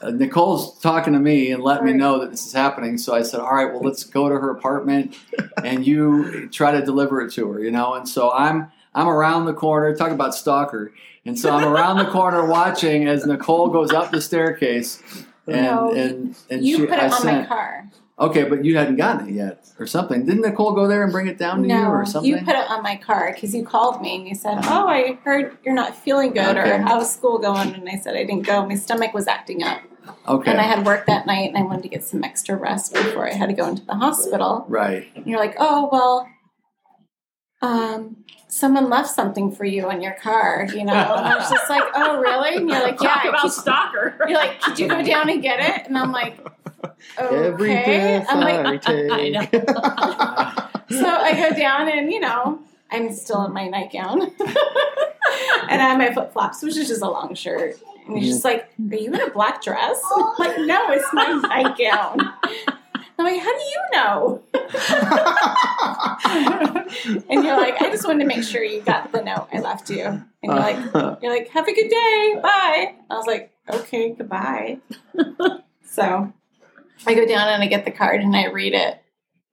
Speaker 2: uh, Nicole's talking to me and let me know that this is happening. So I said, all right, well, let's go to her apartment, and you try to deliver it to her, you know. And so I'm I'm around the corner. Talk about stalker. And so I'm around the corner [laughs] watching as Nicole goes up the staircase. And
Speaker 4: No,
Speaker 2: and and
Speaker 4: you
Speaker 2: she,
Speaker 4: put it
Speaker 2: I
Speaker 4: on my car.
Speaker 2: Okay, but you hadn't gotten it yet, or something. Didn't Nicole go there and bring it down to you, or something?
Speaker 4: you put it on my car because you called me and you said, "Oh, I heard you're not feeling good,
Speaker 2: Okay.
Speaker 4: or how's school going?" And I said I didn't go. My stomach was acting up,
Speaker 2: okay,
Speaker 4: and I had work that night, and I wanted to get some extra rest before I had to go into the hospital.
Speaker 2: right.
Speaker 4: And you're like, "Oh, well, um, someone left something for you in your car," you know. And I was just like, "Oh, really?" And you're like, [laughs] "Yeah."
Speaker 3: Talk about
Speaker 4: could-
Speaker 3: stalker.
Speaker 4: You're like, "Could you go [laughs] down and get it?" And I'm like,
Speaker 1: Every
Speaker 4: "Okay."
Speaker 1: breath
Speaker 4: I'm like,
Speaker 1: I take.
Speaker 3: I know. [laughs]
Speaker 4: So I go down and, you know, I'm still in my nightgown. and I have my flip flops, which is just a long shirt. And he's just like, Are you in a black dress? Oh. I'm like, no, it's my nightgown. I'm like, How do you know? [laughs] and you're like, I just wanted to make sure you got the note I left you. And you're like, [laughs] you're like, have a good day. Bye. I was like, okay, goodbye. [laughs] so I go down and I get the card and I read it.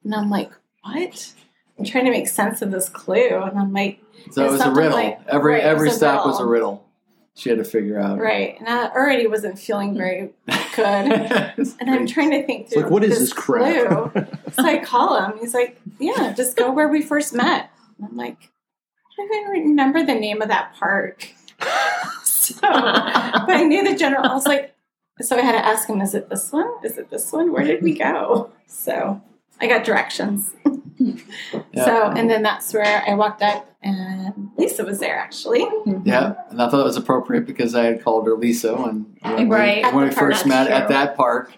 Speaker 4: And I'm like, what? I'm trying to make sense of this clue. And I'm like,
Speaker 2: So it was a riddle.
Speaker 4: like-
Speaker 2: every
Speaker 4: right,
Speaker 2: every stop was a
Speaker 4: riddle.
Speaker 2: She had to figure out.
Speaker 4: right. And I already wasn't feeling very good. [laughs] And I'm trying to think through
Speaker 1: like, what is this crap?
Speaker 4: clue. [laughs] so I call him. He's like, yeah, just go where we first met. And I'm like, I don't even remember the name of that park. [laughs] so, but I knew the general. I was like, so I had to ask him, is it this one? Is it this one? Where did we go? So I got directions.
Speaker 2: Yeah.
Speaker 4: So, and then that's where I walked up and Lisa was there actually.
Speaker 2: Yeah, and I thought it was appropriate because I had called her Lisa when, when
Speaker 3: Right.
Speaker 2: we, when
Speaker 4: the
Speaker 2: we
Speaker 4: park,
Speaker 2: first met
Speaker 4: that's
Speaker 2: at that park.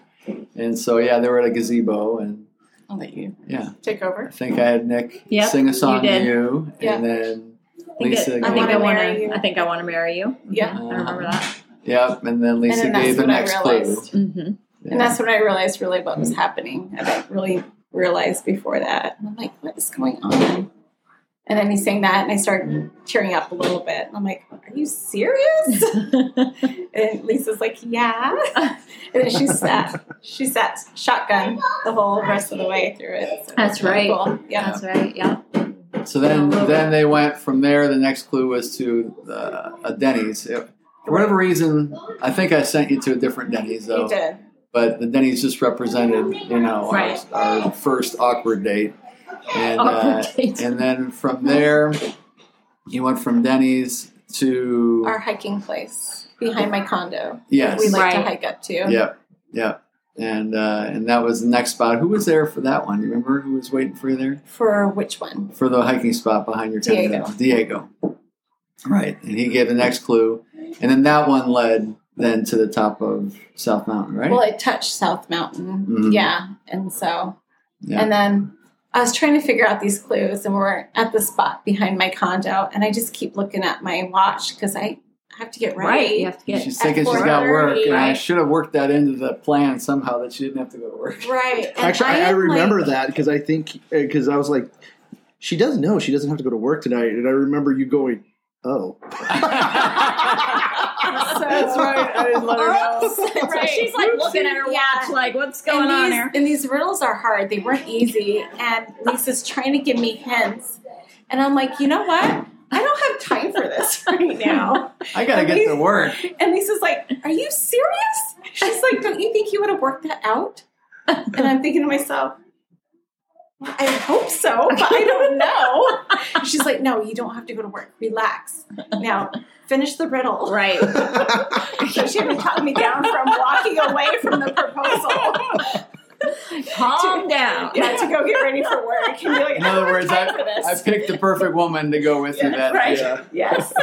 Speaker 2: And so yeah, they were at a gazebo, and
Speaker 4: I'll let you
Speaker 2: yeah,
Speaker 4: take over.
Speaker 2: I think I had Nick
Speaker 3: Yep,
Speaker 2: sing a song
Speaker 3: you
Speaker 2: to you,
Speaker 4: Yeah.
Speaker 2: and then
Speaker 3: I think,
Speaker 2: Lisa.
Speaker 3: I think I
Speaker 4: Wanna marry you.
Speaker 3: I think I want to marry you.
Speaker 4: Yeah.
Speaker 3: I remember that.
Speaker 2: Yep, and then Lisa
Speaker 4: then
Speaker 2: gave the next clue.
Speaker 3: Mm-hmm.
Speaker 2: Yeah.
Speaker 4: And that's when I realized really what was happening. I didn't really realize before that. And I'm like, what is going on? And then he's saying that, and I started tearing up a little bit. And I'm like, are you serious? [laughs] and Lisa's like, yeah. And then she sat, she sat shotgun the whole rest of the way through it. So
Speaker 3: That's
Speaker 4: it really
Speaker 3: right.
Speaker 4: Cool. Yeah.
Speaker 3: That's right. Yeah.
Speaker 2: So then, then they went from there. The next clue was to uh, a Denny's. It- for whatever reason, I think I sent you to a different Denny's though.
Speaker 4: You did.
Speaker 2: But the Denny's just represented, you know,
Speaker 3: Right.
Speaker 2: our, our first awkward date, and
Speaker 3: Awkward
Speaker 2: uh, [laughs]
Speaker 3: date.
Speaker 2: and then from there, he went from Denny's to
Speaker 4: Our hiking place behind my condo.
Speaker 2: yes,
Speaker 4: We like to hike up to.
Speaker 2: yep, yep, and uh, and that was the next spot. Who was there for that one? You remember who was waiting for you there?
Speaker 4: For which one?
Speaker 2: for the hiking spot behind your tent.
Speaker 4: Diego.
Speaker 2: Diego. Right. And he gave the next clue. And then that one led then to the top of South Mountain, right?
Speaker 4: Well, it touched South Mountain.
Speaker 2: Mhm.
Speaker 4: Yeah. And so
Speaker 2: yeah.
Speaker 4: And then I was trying to figure out these clues, and we're at the spot behind my condo, and I just keep looking at my watch because I have to get ready.
Speaker 3: Right. You have to get.
Speaker 2: She's
Speaker 4: at
Speaker 2: thinking she's got work, and I should have worked that into the plan somehow that she didn't have to go to work.
Speaker 4: Right. And
Speaker 1: Actually, I, I remember
Speaker 4: like-
Speaker 1: that because I think because I was like, she doesn't know she doesn't have to go to work tonight, and I remember you going, "Oh, [laughs] [laughs]
Speaker 2: That's right. I didn't let her know.
Speaker 3: So she's like looking at her
Speaker 4: Yeah.
Speaker 3: watch, like, "What's going
Speaker 4: and
Speaker 3: on
Speaker 4: these,
Speaker 3: here?"
Speaker 4: And these riddles are hard. They weren't easy. And Lisa's trying to give me hints. And I'm like, you know what? I don't have time for this [laughs] right now.
Speaker 2: I got to get to work.
Speaker 4: And Lisa's like, Are you serious? She's like, Don't you think you would have worked that out? And I'm thinking to myself, I hope so, but I don't know. [laughs] She's like, No, you don't have to go to work. Relax. Now, finish the riddle.
Speaker 3: Right.
Speaker 4: So [laughs] she had to me down from walking away from the proposal. [laughs] [laughs]
Speaker 3: Calm down.
Speaker 4: Yeah, to go get ready for work. And be like,
Speaker 2: In other words,
Speaker 4: have time for
Speaker 2: I. I picked the perfect woman to go with you
Speaker 4: Yeah,
Speaker 2: that
Speaker 4: right.
Speaker 2: day.
Speaker 4: Yes.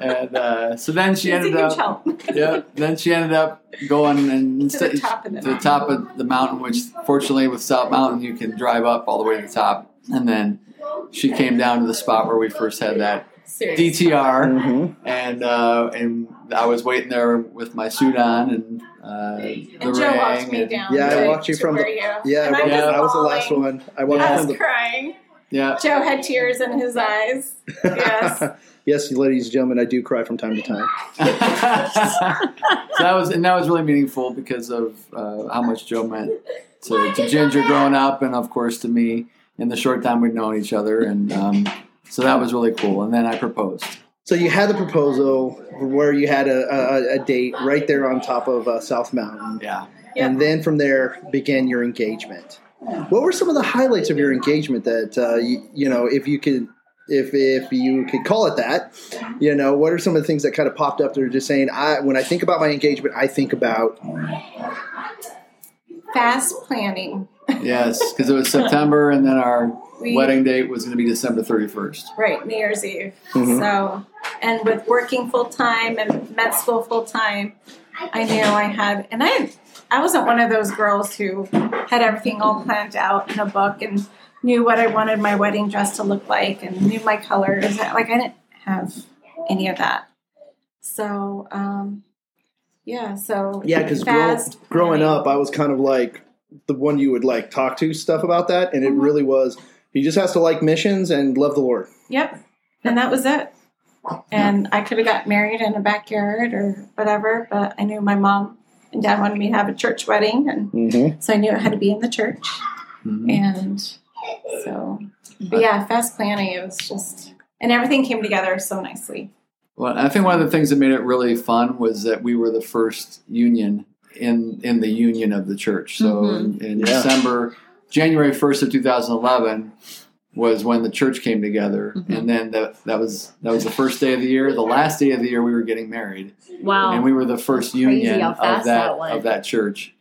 Speaker 2: And uh, so then she
Speaker 4: She's
Speaker 2: ended up.
Speaker 4: help.
Speaker 2: yeah. Then she ended up going and
Speaker 4: To
Speaker 2: instead
Speaker 4: the top of the
Speaker 2: to the
Speaker 4: mountain.
Speaker 2: top of the mountain, which fortunately with South Mountain you can drive up all the way to the top. And then she came down to the spot where we first had that
Speaker 4: Seriously.
Speaker 2: DTR,
Speaker 1: Mhm.
Speaker 2: and uh, and I was waiting there with my suit on and uh, the
Speaker 4: And Joe walked me
Speaker 2: and-
Speaker 4: down.
Speaker 1: Yeah, I walked you from the-
Speaker 4: you.
Speaker 1: yeah,
Speaker 4: and I'm
Speaker 2: Yeah.
Speaker 4: just
Speaker 1: that was the last one. I walked
Speaker 4: I
Speaker 1: from
Speaker 4: was
Speaker 1: the
Speaker 4: crying.
Speaker 2: Yeah,
Speaker 4: Joe had tears in his eyes. Yes. [laughs]
Speaker 1: yes, ladies and gentlemen, I do cry from time to time. [laughs] [laughs]
Speaker 2: so that was and that was really meaningful because of uh, how much Joe meant to, to Ginger growing up, and of course to me in the short time we'd known each other, and um, so that was really cool. And then I proposed.
Speaker 1: So you had the proposal where you had a, a, a date right there on top of uh, South Mountain,
Speaker 2: Yeah,
Speaker 1: and then from there began your engagement. What were some of the highlights of your engagement that uh, you, you know, if you could, if if you could call it that, you know, what are some of the things that kind of popped up that are just saying, I when I think about my engagement, I think about
Speaker 4: Fast planning.
Speaker 2: Yes, because it was September, and then our [laughs]
Speaker 4: We-
Speaker 2: wedding date was going to be December 31st.
Speaker 4: Right, New Year's Eve.
Speaker 1: Mhm.
Speaker 4: So, and with working full time and med school full time, I knew I had, and I, I wasn't one of those girls who had everything all planned out in a book and knew what I wanted my wedding dress to look like and knew my colors. Like I didn't have any of that. So, um, yeah. So
Speaker 1: yeah, because
Speaker 4: fast
Speaker 1: growing up, I was kind of like the one you would like talk to stuff about that, and it
Speaker 4: Mhm.
Speaker 1: really was. He just has to like missions and love the Lord.
Speaker 4: Yep. And that was it. And I could have got married in a backyard or whatever, but I knew my mom and dad wanted me to have a church wedding, and
Speaker 1: Mm-hmm.
Speaker 4: so I knew it had to be in the church.
Speaker 2: Mhm.
Speaker 4: And so, but yeah, fast planning, it was just, and everything came together so nicely.
Speaker 2: Well, I think one of the things that made it really fun was that we were the first union in in the union of the church. So
Speaker 3: Mhm.
Speaker 2: in, in
Speaker 1: Yeah.
Speaker 2: December, January first of 2011 was when the church came together,
Speaker 3: Mhm.
Speaker 2: and then that that was that was the first day of the year. The last day of the year, we were getting married,
Speaker 3: Wow.
Speaker 2: and we were the first
Speaker 3: Crazy
Speaker 2: union of that,
Speaker 3: that
Speaker 2: of that church.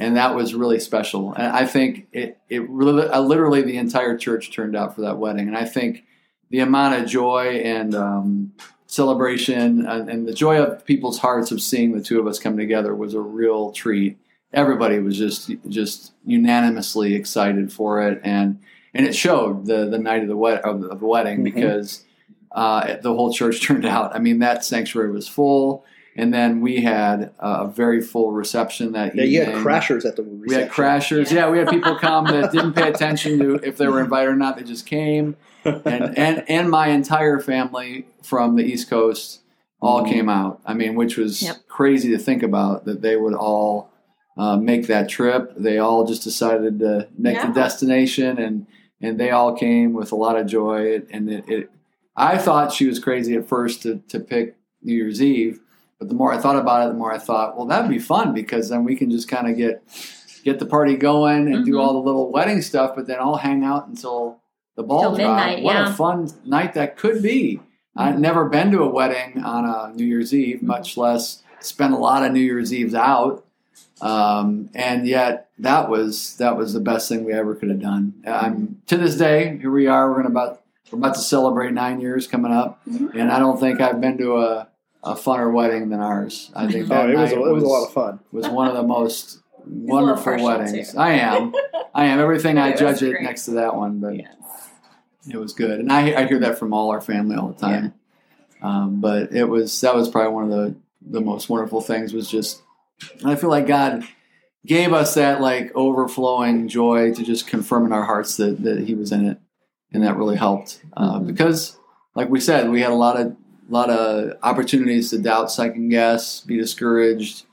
Speaker 2: And that was really special. And I think it, it really, uh, literally the entire church turned out for that wedding. And I think the amount of joy and um, celebration and, and the joy of people's hearts of seeing the two of us come together was a real treat. Everybody was just just unanimously excited for it, and and it showed the the night of the wed- of the, of the wedding
Speaker 1: Mhm.
Speaker 2: because uh, the whole church [laughs] turned out. I mean, that sanctuary was full, and then we had a very full reception that
Speaker 1: Yeah, you had crashers at the
Speaker 2: We had
Speaker 1: reception.
Speaker 2: crashers. Yeah, we had people come that didn't pay [laughs] attention to if they were invited or not. They just came, and and and my entire family from the East Coast all
Speaker 1: Mhm.
Speaker 2: came out. I mean, which was
Speaker 3: Yep.
Speaker 2: crazy to think about that they would all uh, make that trip. They all just decided to make
Speaker 4: Yeah.
Speaker 2: the destination, and and they all came with a lot of joy. And it, it I thought she was crazy at first to to pick New Year's Eve. But the more I thought about it, the more I thought, well, that'd be fun because then we can just kind of get get the party going and do
Speaker 3: Mhm.
Speaker 2: all the little wedding stuff, but then all hang out until the ball
Speaker 3: Till
Speaker 2: drop.
Speaker 3: midnight,
Speaker 2: what
Speaker 3: yeah.
Speaker 2: a fun night that could be! I've never been to a wedding on a New Year's Eve, much less spent a lot of New Year's Eves out. Um, and yet, that was that was the best thing we ever could have done. I'm to this day. Here we are. We're gonna about we're about to celebrate nine years coming up,
Speaker 4: Mhm.
Speaker 2: and I don't think I've been to a a funner wedding than ours. I think that
Speaker 1: Oh, it was,
Speaker 2: night
Speaker 1: a, it was a lot of fun.
Speaker 2: was one of the most [laughs] wonderful weddings.
Speaker 4: too.
Speaker 2: I am. I am. Everything I [laughs]
Speaker 4: It was
Speaker 2: judge it next to that one, but
Speaker 4: Yes.
Speaker 2: It was good. And I, I hear that from all our family all the time. Um, but it was that was probably one of the the most wonderful things was just I feel like God gave us that like overflowing joy to just confirm in our hearts that, that he was in it and that really helped uh, because like we said we had a lot of lot of opportunities to doubt second guess be discouraged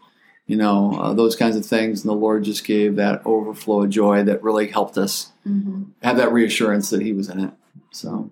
Speaker 2: you know uh, those kinds of things and the lord just gave that overflow of joy that really helped us
Speaker 4: Mhm.
Speaker 2: have that reassurance that he was in it so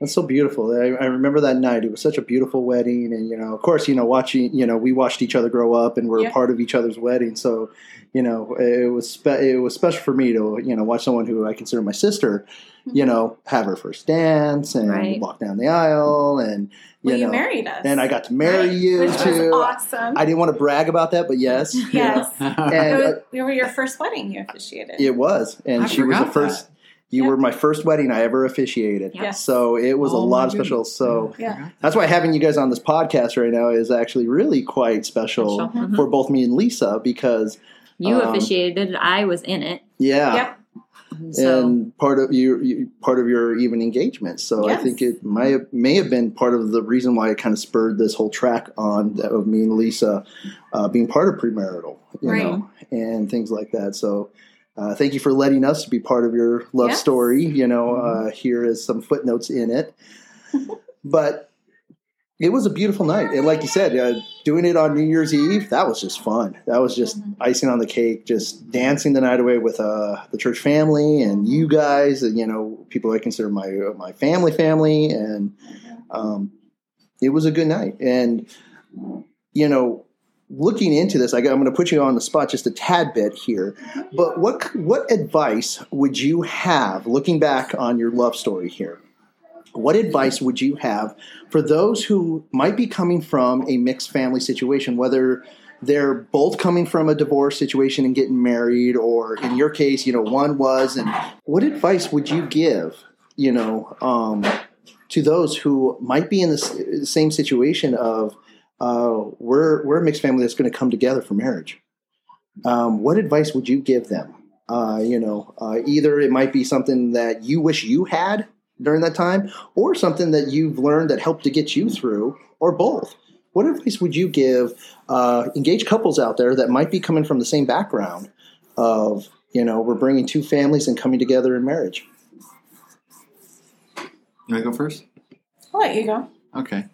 Speaker 1: That's so beautiful. I, I remember that night. It was such a beautiful wedding, and you know, of course, you know, watching, you know, we watched each other grow up, and we're
Speaker 4: Yeah.
Speaker 1: a part of each other's wedding. So, you know, it was spe- it was special for me to you know watch someone who I consider my sister, you know, have her first dance and
Speaker 3: Right.
Speaker 1: walk down the aisle, and you
Speaker 4: Well, you
Speaker 1: know,
Speaker 4: married us.
Speaker 1: and I got to marry
Speaker 4: Right,
Speaker 1: you
Speaker 4: which
Speaker 1: too.
Speaker 4: was awesome.
Speaker 1: I didn't want to brag about that, but yes,
Speaker 4: yes. [laughs]
Speaker 1: and
Speaker 4: it,
Speaker 1: uh,
Speaker 4: was, we were your first wedding you officiated.
Speaker 1: it was, and
Speaker 2: I
Speaker 1: she was the
Speaker 2: forgot
Speaker 1: first. You
Speaker 4: Yep.
Speaker 1: were my first wedding I ever officiated.
Speaker 4: Yes.
Speaker 1: So it was a
Speaker 2: Oh,
Speaker 1: lot of special. So
Speaker 4: Yeah.
Speaker 1: that's why having you guys on this podcast right now is actually really quite special,
Speaker 3: Special. Mhm.
Speaker 1: for both me and Lisa because
Speaker 3: You
Speaker 1: Um,
Speaker 3: officiated. I was in it.
Speaker 1: yeah,
Speaker 4: Yep.
Speaker 3: So
Speaker 1: and part of your you, part of your even engagement. So I think it might have, may have been part of the reason why it kind of spurred this whole track on that of me and Lisa uh, being part of premarital, you
Speaker 4: Right.
Speaker 1: know, and things like that. So. Uh, thank you for letting us be part of your love
Speaker 4: Yes.
Speaker 1: story. You know, uh, here is some footnotes in it. [laughs] but it was a beautiful night. And like you said, uh, doing it on New Year's Eve, that was just fun. That was just
Speaker 4: Mhm.
Speaker 1: icing on the cake, just dancing the night away with uh, the church family and you guys, and, you know, people I consider my, my family family. And um, it was a good night. And, you know, looking into this, I, am going to put you on the spot just a tad bit here. But what what advice would you have looking back on your love story here? What advice would you have for those who might be coming from a mixed family situation, whether they're both coming from a divorce situation and getting married, or in your case, you know, one was, and what advice would you give, you know, um, to those who might be in the same situation of uh, we're we're a mixed family that's going to come together for marriage. Um, what advice would you give them? Uh, you know, uh, either it might be something that you wish you had during that time, or something that you've learned that helped to get you through, or both. What advice would you give uh, engaged couples out there that might be coming from the same background of you know we're bringing two families and coming together in marriage?
Speaker 2: You want to go first?
Speaker 4: I'll let you go.
Speaker 2: Okay.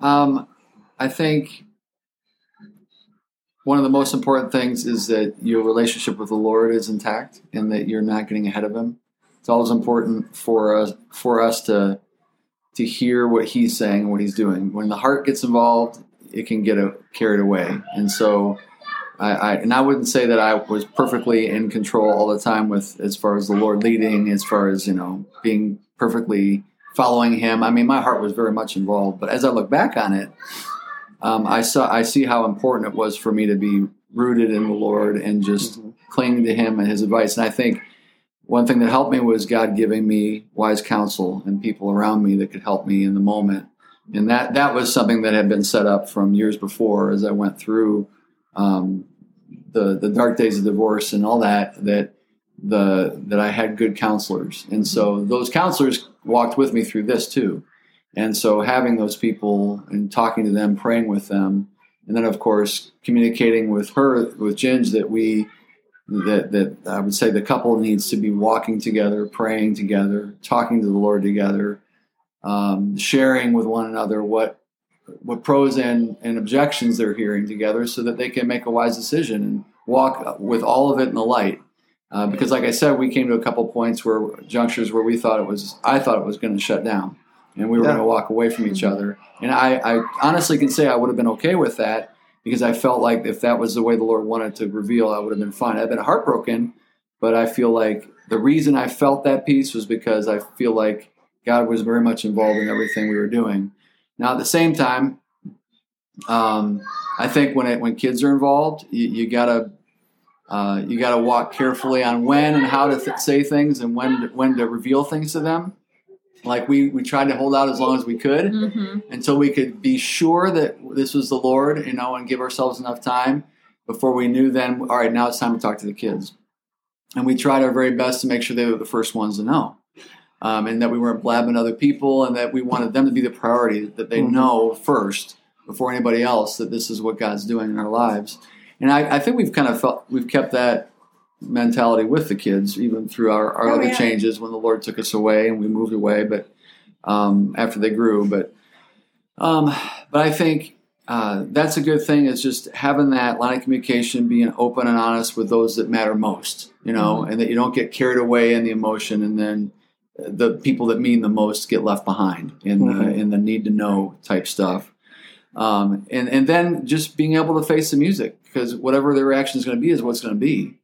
Speaker 2: Um, I think one of the most important things is that your relationship with the Lord is intact and that you're not getting ahead of Him. It's always important for us for us to to hear what He's saying and what He's doing. When the heart gets involved, it can get a, carried away, and so. I, I, and I wouldn't say that I was perfectly in control all the time with as far as the Lord leading, as far as you know being perfectly following Him. I mean, my heart was very much involved. But as I look back on it, um, I saw I see how important it was for me to be rooted in the Lord and just mm-hmm. clinging to Him and His advice. And I think one thing that helped me was God giving me wise counsel and people around me that could help me in the moment. And that that was something that had been set up from years before as I went through um, the the dark days of divorce and all that. That the that I had good counselors, and so those counselors walked with me through this too. And so having those people and talking to them, praying with them, and then of course communicating with her, with Ginge, that we that that I would say the couple needs to be walking together, praying together, talking to the Lord together, um, sharing with one another what what pros and, and objections they're hearing together, so that they can make a wise decision and walk with all of it in the light. Uh, because, like I said, we came to a couple points where junctures where we thought it was, I thought it was going to shut down and we were yeah. going to walk away from each other. And I, I honestly can say I would have been okay with that because I felt like if that was the way the Lord wanted to reveal, I would have been fine. I've been heartbroken, but I feel like the reason I felt that peace was because I feel like God was very much involved in everything we were doing. Now, at the same time, um, I think when it, when kids are involved, you, you gotta uh, you gotta walk carefully on when and how to th- say things and when to, when to reveal things to them. Like we we tried to hold out as long as we could mm-hmm. until we could be sure that this was the Lord, you know, and give ourselves enough time before we knew. Then, all right, now it's time to talk to the kids, and we tried our very best to make sure they were the first ones to know. Um, and that we weren't blabbing other people, and that we wanted them to be the priority, that they mm-hmm. know first before anybody else that this is what God's doing in our lives. And I, I, think we've kind of felt we've kept that mentality with the kids, even through our, our oh, other yeah. changes when the Lord took us away and we moved away, but um, after they grew. But um, but I think uh, that's a good thing is just having that line of communication, being open and honest with those that matter most, you know, mm-hmm. and that you don't get carried away in the emotion and then the people that mean the most get left behind in mm-hmm. the in the need to know type stuff. Um, and and then just being able to face the music because whatever their reaction is going to be is what's going to be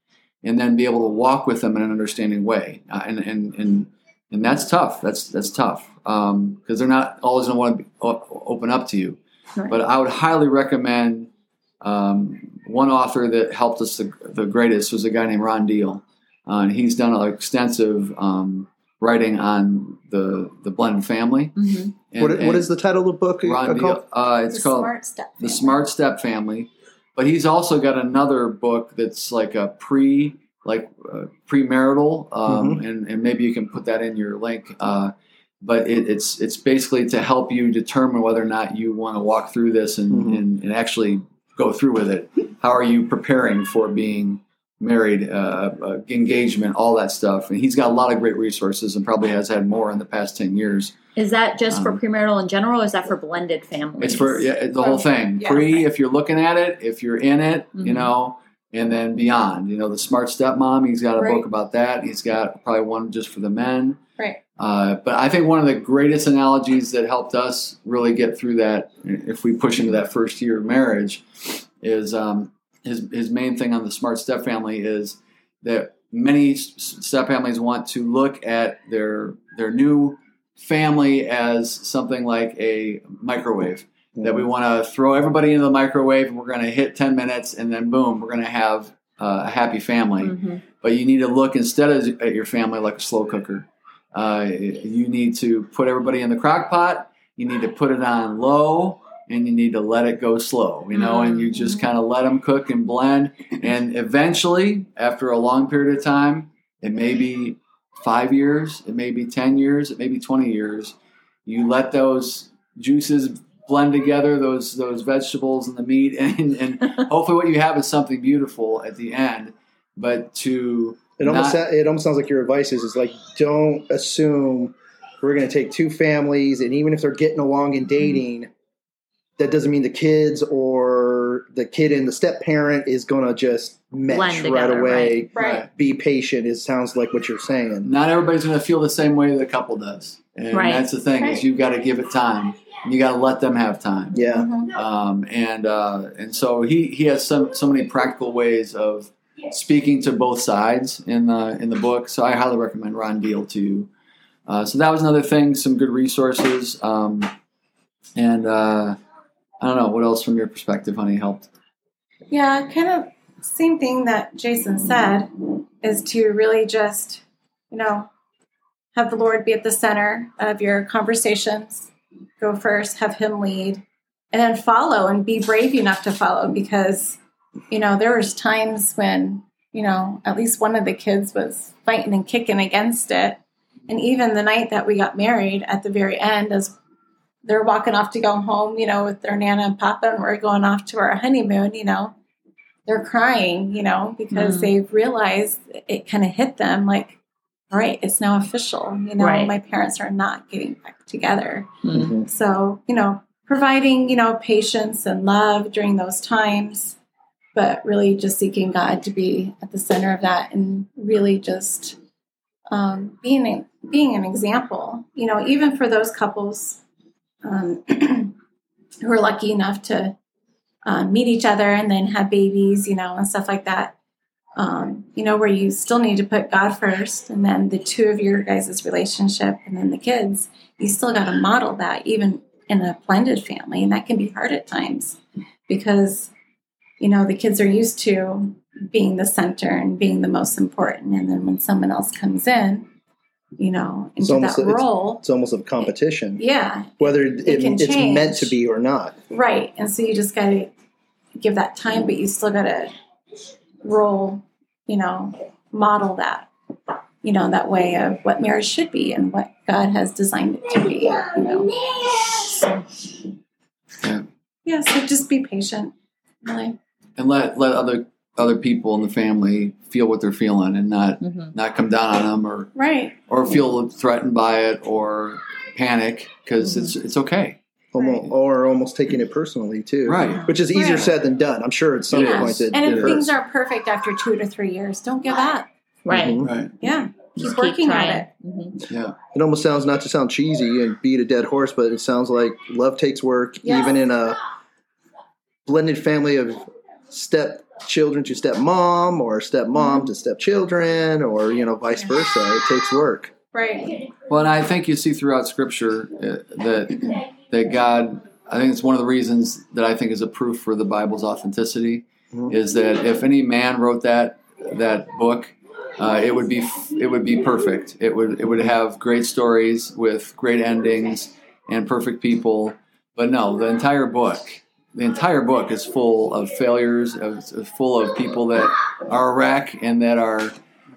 Speaker 2: and then be able to walk with them in an understanding way. Uh, and, and, and, and that's tough. That's, that's tough because um, they're not always going to want to open up to you. Right. But I would highly recommend um, one author that helped us the, the, greatest was a guy named Ron Deal. Uh, and he's done an extensive um, writing on the the blended family.
Speaker 1: Mm-hmm. And, what, what is the title of the book?
Speaker 2: Ron Deal, uh, it's the called Smart Step The Smart Step Family. But he's also got another book that's like a pre like uh, premarital, um, mm-hmm. and, and maybe you can put that in your link. Uh, but it, it's it's basically to help you determine whether or not you want to walk through this and, mm-hmm. and, and, actually go through with it. How are you preparing for being married, uh, uh, engagement, all that stuff? And he's got a lot of great resources and probably has had more in the past ten years.
Speaker 3: Is that just um, for premarital in general, or is that for blended families?
Speaker 2: It's for yeah, the whole thing. Yeah. Pre, if you're looking at it, if you're in it, mm-hmm. you know, and then beyond. You know, the smart stepmom. He's got a
Speaker 4: Right.
Speaker 2: book about that. He's got probably one just for the men.
Speaker 4: Right.
Speaker 2: Uh, but I think one of the greatest analogies that helped us really get through that, if we push into that first year of marriage, is um, his his main thing on the smart step family is that many step families want to look at their their new family as something like a microwave that we want to throw everybody into the microwave and we're going to hit 10 minutes and then boom we're going to have uh, a happy family
Speaker 3: Mhm.
Speaker 2: but you need to look instead of at your family like a slow cooker. Uh, you need to put everybody in the crock pot. You need to put it on low, and you need to let it go slow. You know, and you just mm-hmm. kind of let them cook and blend. And eventually, after a long period of time, it may be five years, it may be ten years, it may be twenty years. You let those juices blend together, those those vegetables and the meat, [laughs] and, and [laughs] hopefully, what you have is something beautiful at the end. But to
Speaker 1: It almost
Speaker 2: Not-
Speaker 1: it almost sounds like your advice is, is like don't assume we're going to take two families, and even if they're getting along and mm-hmm. dating, that doesn't mean the kids or the kid and the step parent is going to just mesh
Speaker 3: Blend
Speaker 1: right away.
Speaker 4: Right.
Speaker 1: Be patient. It sounds like what you're saying.
Speaker 2: not everybody's going to feel the same way the couple does, and
Speaker 3: Right.
Speaker 2: that's the thing is you've got to give it time. You got to let them have time.
Speaker 1: Yeah.
Speaker 4: Mhm.
Speaker 2: Um, and uh, and so he he has so so many practical ways of speaking to both sides in the in the book. So I highly recommend Ron Deal to you. Uh, so that was another thing. Some good resources. Um, and uh, I don't know what else from your perspective, honey, helped.
Speaker 4: Yeah, kind of same thing that Jason said is to really just, you know, have the Lord be at the center of your conversations. Go first, have Him lead, and then follow and be brave enough to follow because, you know, there was times when, you know, at least one of the kids was fighting and kicking against it. And even the night that we got married at the very end, as they're walking off to go home, you know, with their nana and papa, and we're going off to our honeymoon, you know, they're crying, you know, because
Speaker 3: Mm.
Speaker 4: they've realized it kind of hit them like, all right, it's now official. You know,
Speaker 3: Right.
Speaker 4: my parents are not getting back together.
Speaker 3: Mhm.
Speaker 1: Mhm.
Speaker 4: So, you know, providing, you know, patience and love during those times, but really just seeking God to be at the center of that and really just um, being, a, being an example, you know, even for those couples um, [clears throat] who are lucky enough to uh, meet each other and then have babies, you know, and stuff like that. Um, you know, where you still need to put God first, and then the two of your guys' relationship, and then the kids. You still got to model that, even in a blended family, and that can be hard at times because you know the kids are used to being the center and being the most important, and then when someone else comes in, you know,
Speaker 1: It's
Speaker 4: into
Speaker 1: almost-
Speaker 4: that
Speaker 1: it's-
Speaker 4: role,
Speaker 1: It's almost a competition,
Speaker 4: yeah,
Speaker 1: whether it,
Speaker 4: can
Speaker 1: it's meant to be or not.
Speaker 4: Right. And so you just got to give that time, but you still got to roll, you know, model that, you know, that way of what marriage should be and what God has designed it to be, you know. So,
Speaker 2: Yeah.
Speaker 4: yeah, so just be patient. Really.
Speaker 2: And let let other other people in the family feel what they're feeling, and not
Speaker 3: Mhm.
Speaker 2: not come down on them or
Speaker 4: Right.
Speaker 2: or feel threatened by it or panic because it's it's okay.
Speaker 1: Almost,
Speaker 4: Right.
Speaker 1: or almost taking it personally too,
Speaker 2: Right.
Speaker 1: Which is easier
Speaker 4: Right.
Speaker 1: said than done. I'm sure at some
Speaker 2: It
Speaker 1: point
Speaker 2: is.
Speaker 1: it,
Speaker 4: And
Speaker 1: it
Speaker 4: if
Speaker 1: hurts.
Speaker 4: things aren't perfect after two to three years, don't give up.
Speaker 3: Right.
Speaker 1: Mhm.
Speaker 2: Right.
Speaker 4: Yeah. Keep
Speaker 3: Just
Speaker 4: working
Speaker 3: trying.
Speaker 4: at it.
Speaker 3: Mhm.
Speaker 2: Yeah.
Speaker 1: It almost sounds not to sound cheesy and beat a dead horse, but it sounds like love takes work,
Speaker 4: Yes.
Speaker 1: even in a blended family of step children to step mom or step mom
Speaker 4: Mm-hmm.
Speaker 1: to step children or you know vice versa. It takes work.
Speaker 4: Right.
Speaker 2: Well, and I think you see throughout Scripture uh, that that God. I think it's one of the reasons that I think is a proof for the Bible's authenticity
Speaker 1: Mhm.
Speaker 2: is that if any man wrote that that book, uh, it would be it would be perfect. It would it would have great stories with great endings and perfect people. But no, the entire book, the entire book is full of failures, is full of people that are a wreck and that are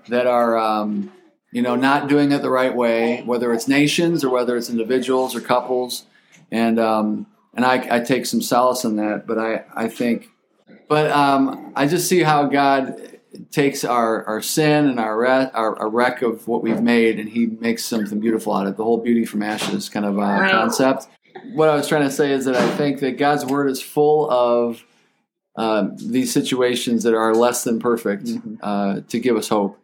Speaker 2: that are um, you know not doing it the right way, whether it's nations or whether it's individuals or couples, and um, and I, I take some solace in that. But I I think, but um, I just see how God takes our, our sin and our, re- our our wreck of what we've made, and He makes something beautiful out of it. The whole beauty from ashes kind of uh,
Speaker 3: Right.
Speaker 2: concept. What I was trying to say is that I think that God's word is full of um, these situations that are less than perfect
Speaker 1: Mhm.
Speaker 2: uh, to give us hope.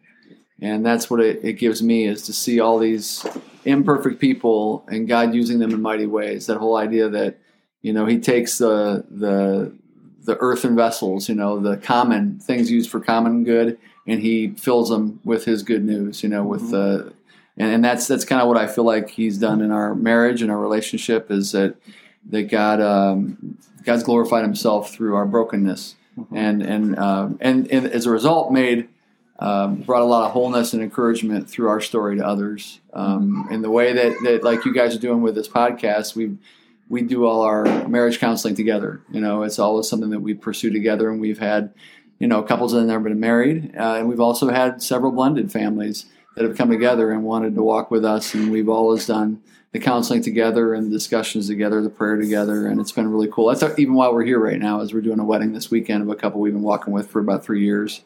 Speaker 2: And that's what it, it gives me is to see all these imperfect people and God using them in mighty ways. That whole idea that you know He takes the the the earthen vessels, you know, the common things used for common good, and He fills them with His good news. You know, with the and, and that's that's kind of what I feel like He's done in our marriage and our relationship is that that God um, God's glorified Himself through our brokenness, and and um, and and as a result made um, brought a lot of wholeness and encouragement through our story to others. Um, in the way that, that, like you guys are doing with this podcast, we we do all our marriage counseling together. You know, it's always something that we pursue together, and we've had, you know, couples that have never been married, uh, and we've also had several blended families that have come together and wanted to walk with us, and we've always done the counseling together and the discussions together, the prayer together, and it's been really cool. That's even while we're here right now, as we're doing a wedding this weekend of a couple we've been walking with for about three years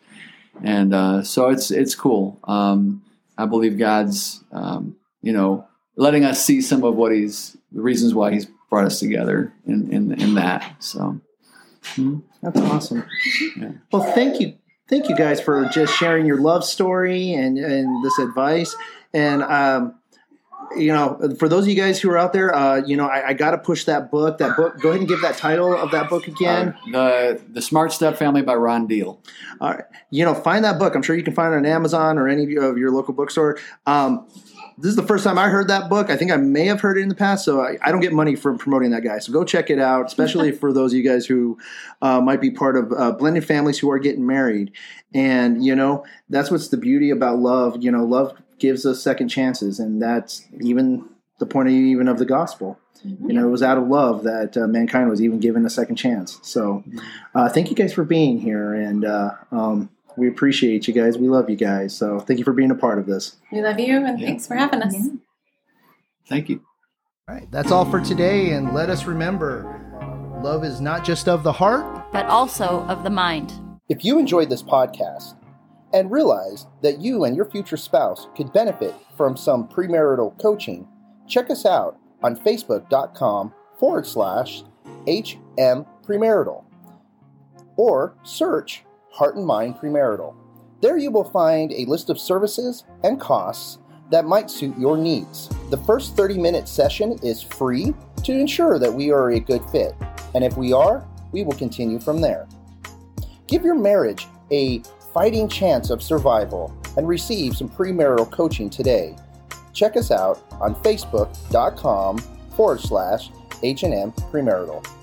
Speaker 2: and uh, so it's it's cool. Um, I believe God's um, you know letting us see some of what He's the reasons why He's brought us together in in, in that. So
Speaker 1: That's awesome.
Speaker 2: Yeah.
Speaker 1: Well, thank you, thank you guys for just sharing your love story and and this advice. And um, you know, for those of you guys who are out there, uh, you know, I, I got to push that book. That book. Go ahead and give that title of that book again.
Speaker 2: uh, the the Smart Step Family by Ron Deal.
Speaker 1: All right. You know, find that book. I'm sure you can find it on Amazon or any of your, of your local bookstore. Um, this is the first time I heard that book. I think I may have heard it in the past, so I, I don't get money from promoting that guy. So go check it out, especially [laughs] for those of you guys who uh, might be part of uh, blended families who are getting married. And, you know, that's what's the beauty about love. You know, love gives us second chances, and that's even the point of, even of the gospel. You know, it was out of love that uh, mankind was even given a second chance. So, uh, thank you guys for being here, and uh, um, we appreciate you guys. We love you guys. So, thank you for being a part of this.
Speaker 4: We love you and
Speaker 2: Yeah.
Speaker 4: thanks for having us.
Speaker 3: Yeah.
Speaker 2: Thank you.
Speaker 1: All right, that's all for today, and let us remember love is not just of the heart.
Speaker 5: but also of the mind.
Speaker 6: If you enjoyed this podcast and realize that you and your future spouse could benefit from some premarital coaching, check us out on facebook.com forward slash HM Premarital or search Heart and Mind Premarital. There you will find a list of services and costs that might suit your needs. The first 30 minute session is free to ensure that we are a good fit, and if we are, we will continue from there. Give your marriage a fighting chance of survival and receive some premarital coaching today. Check us out on facebook.com forward slash H&M Premarital.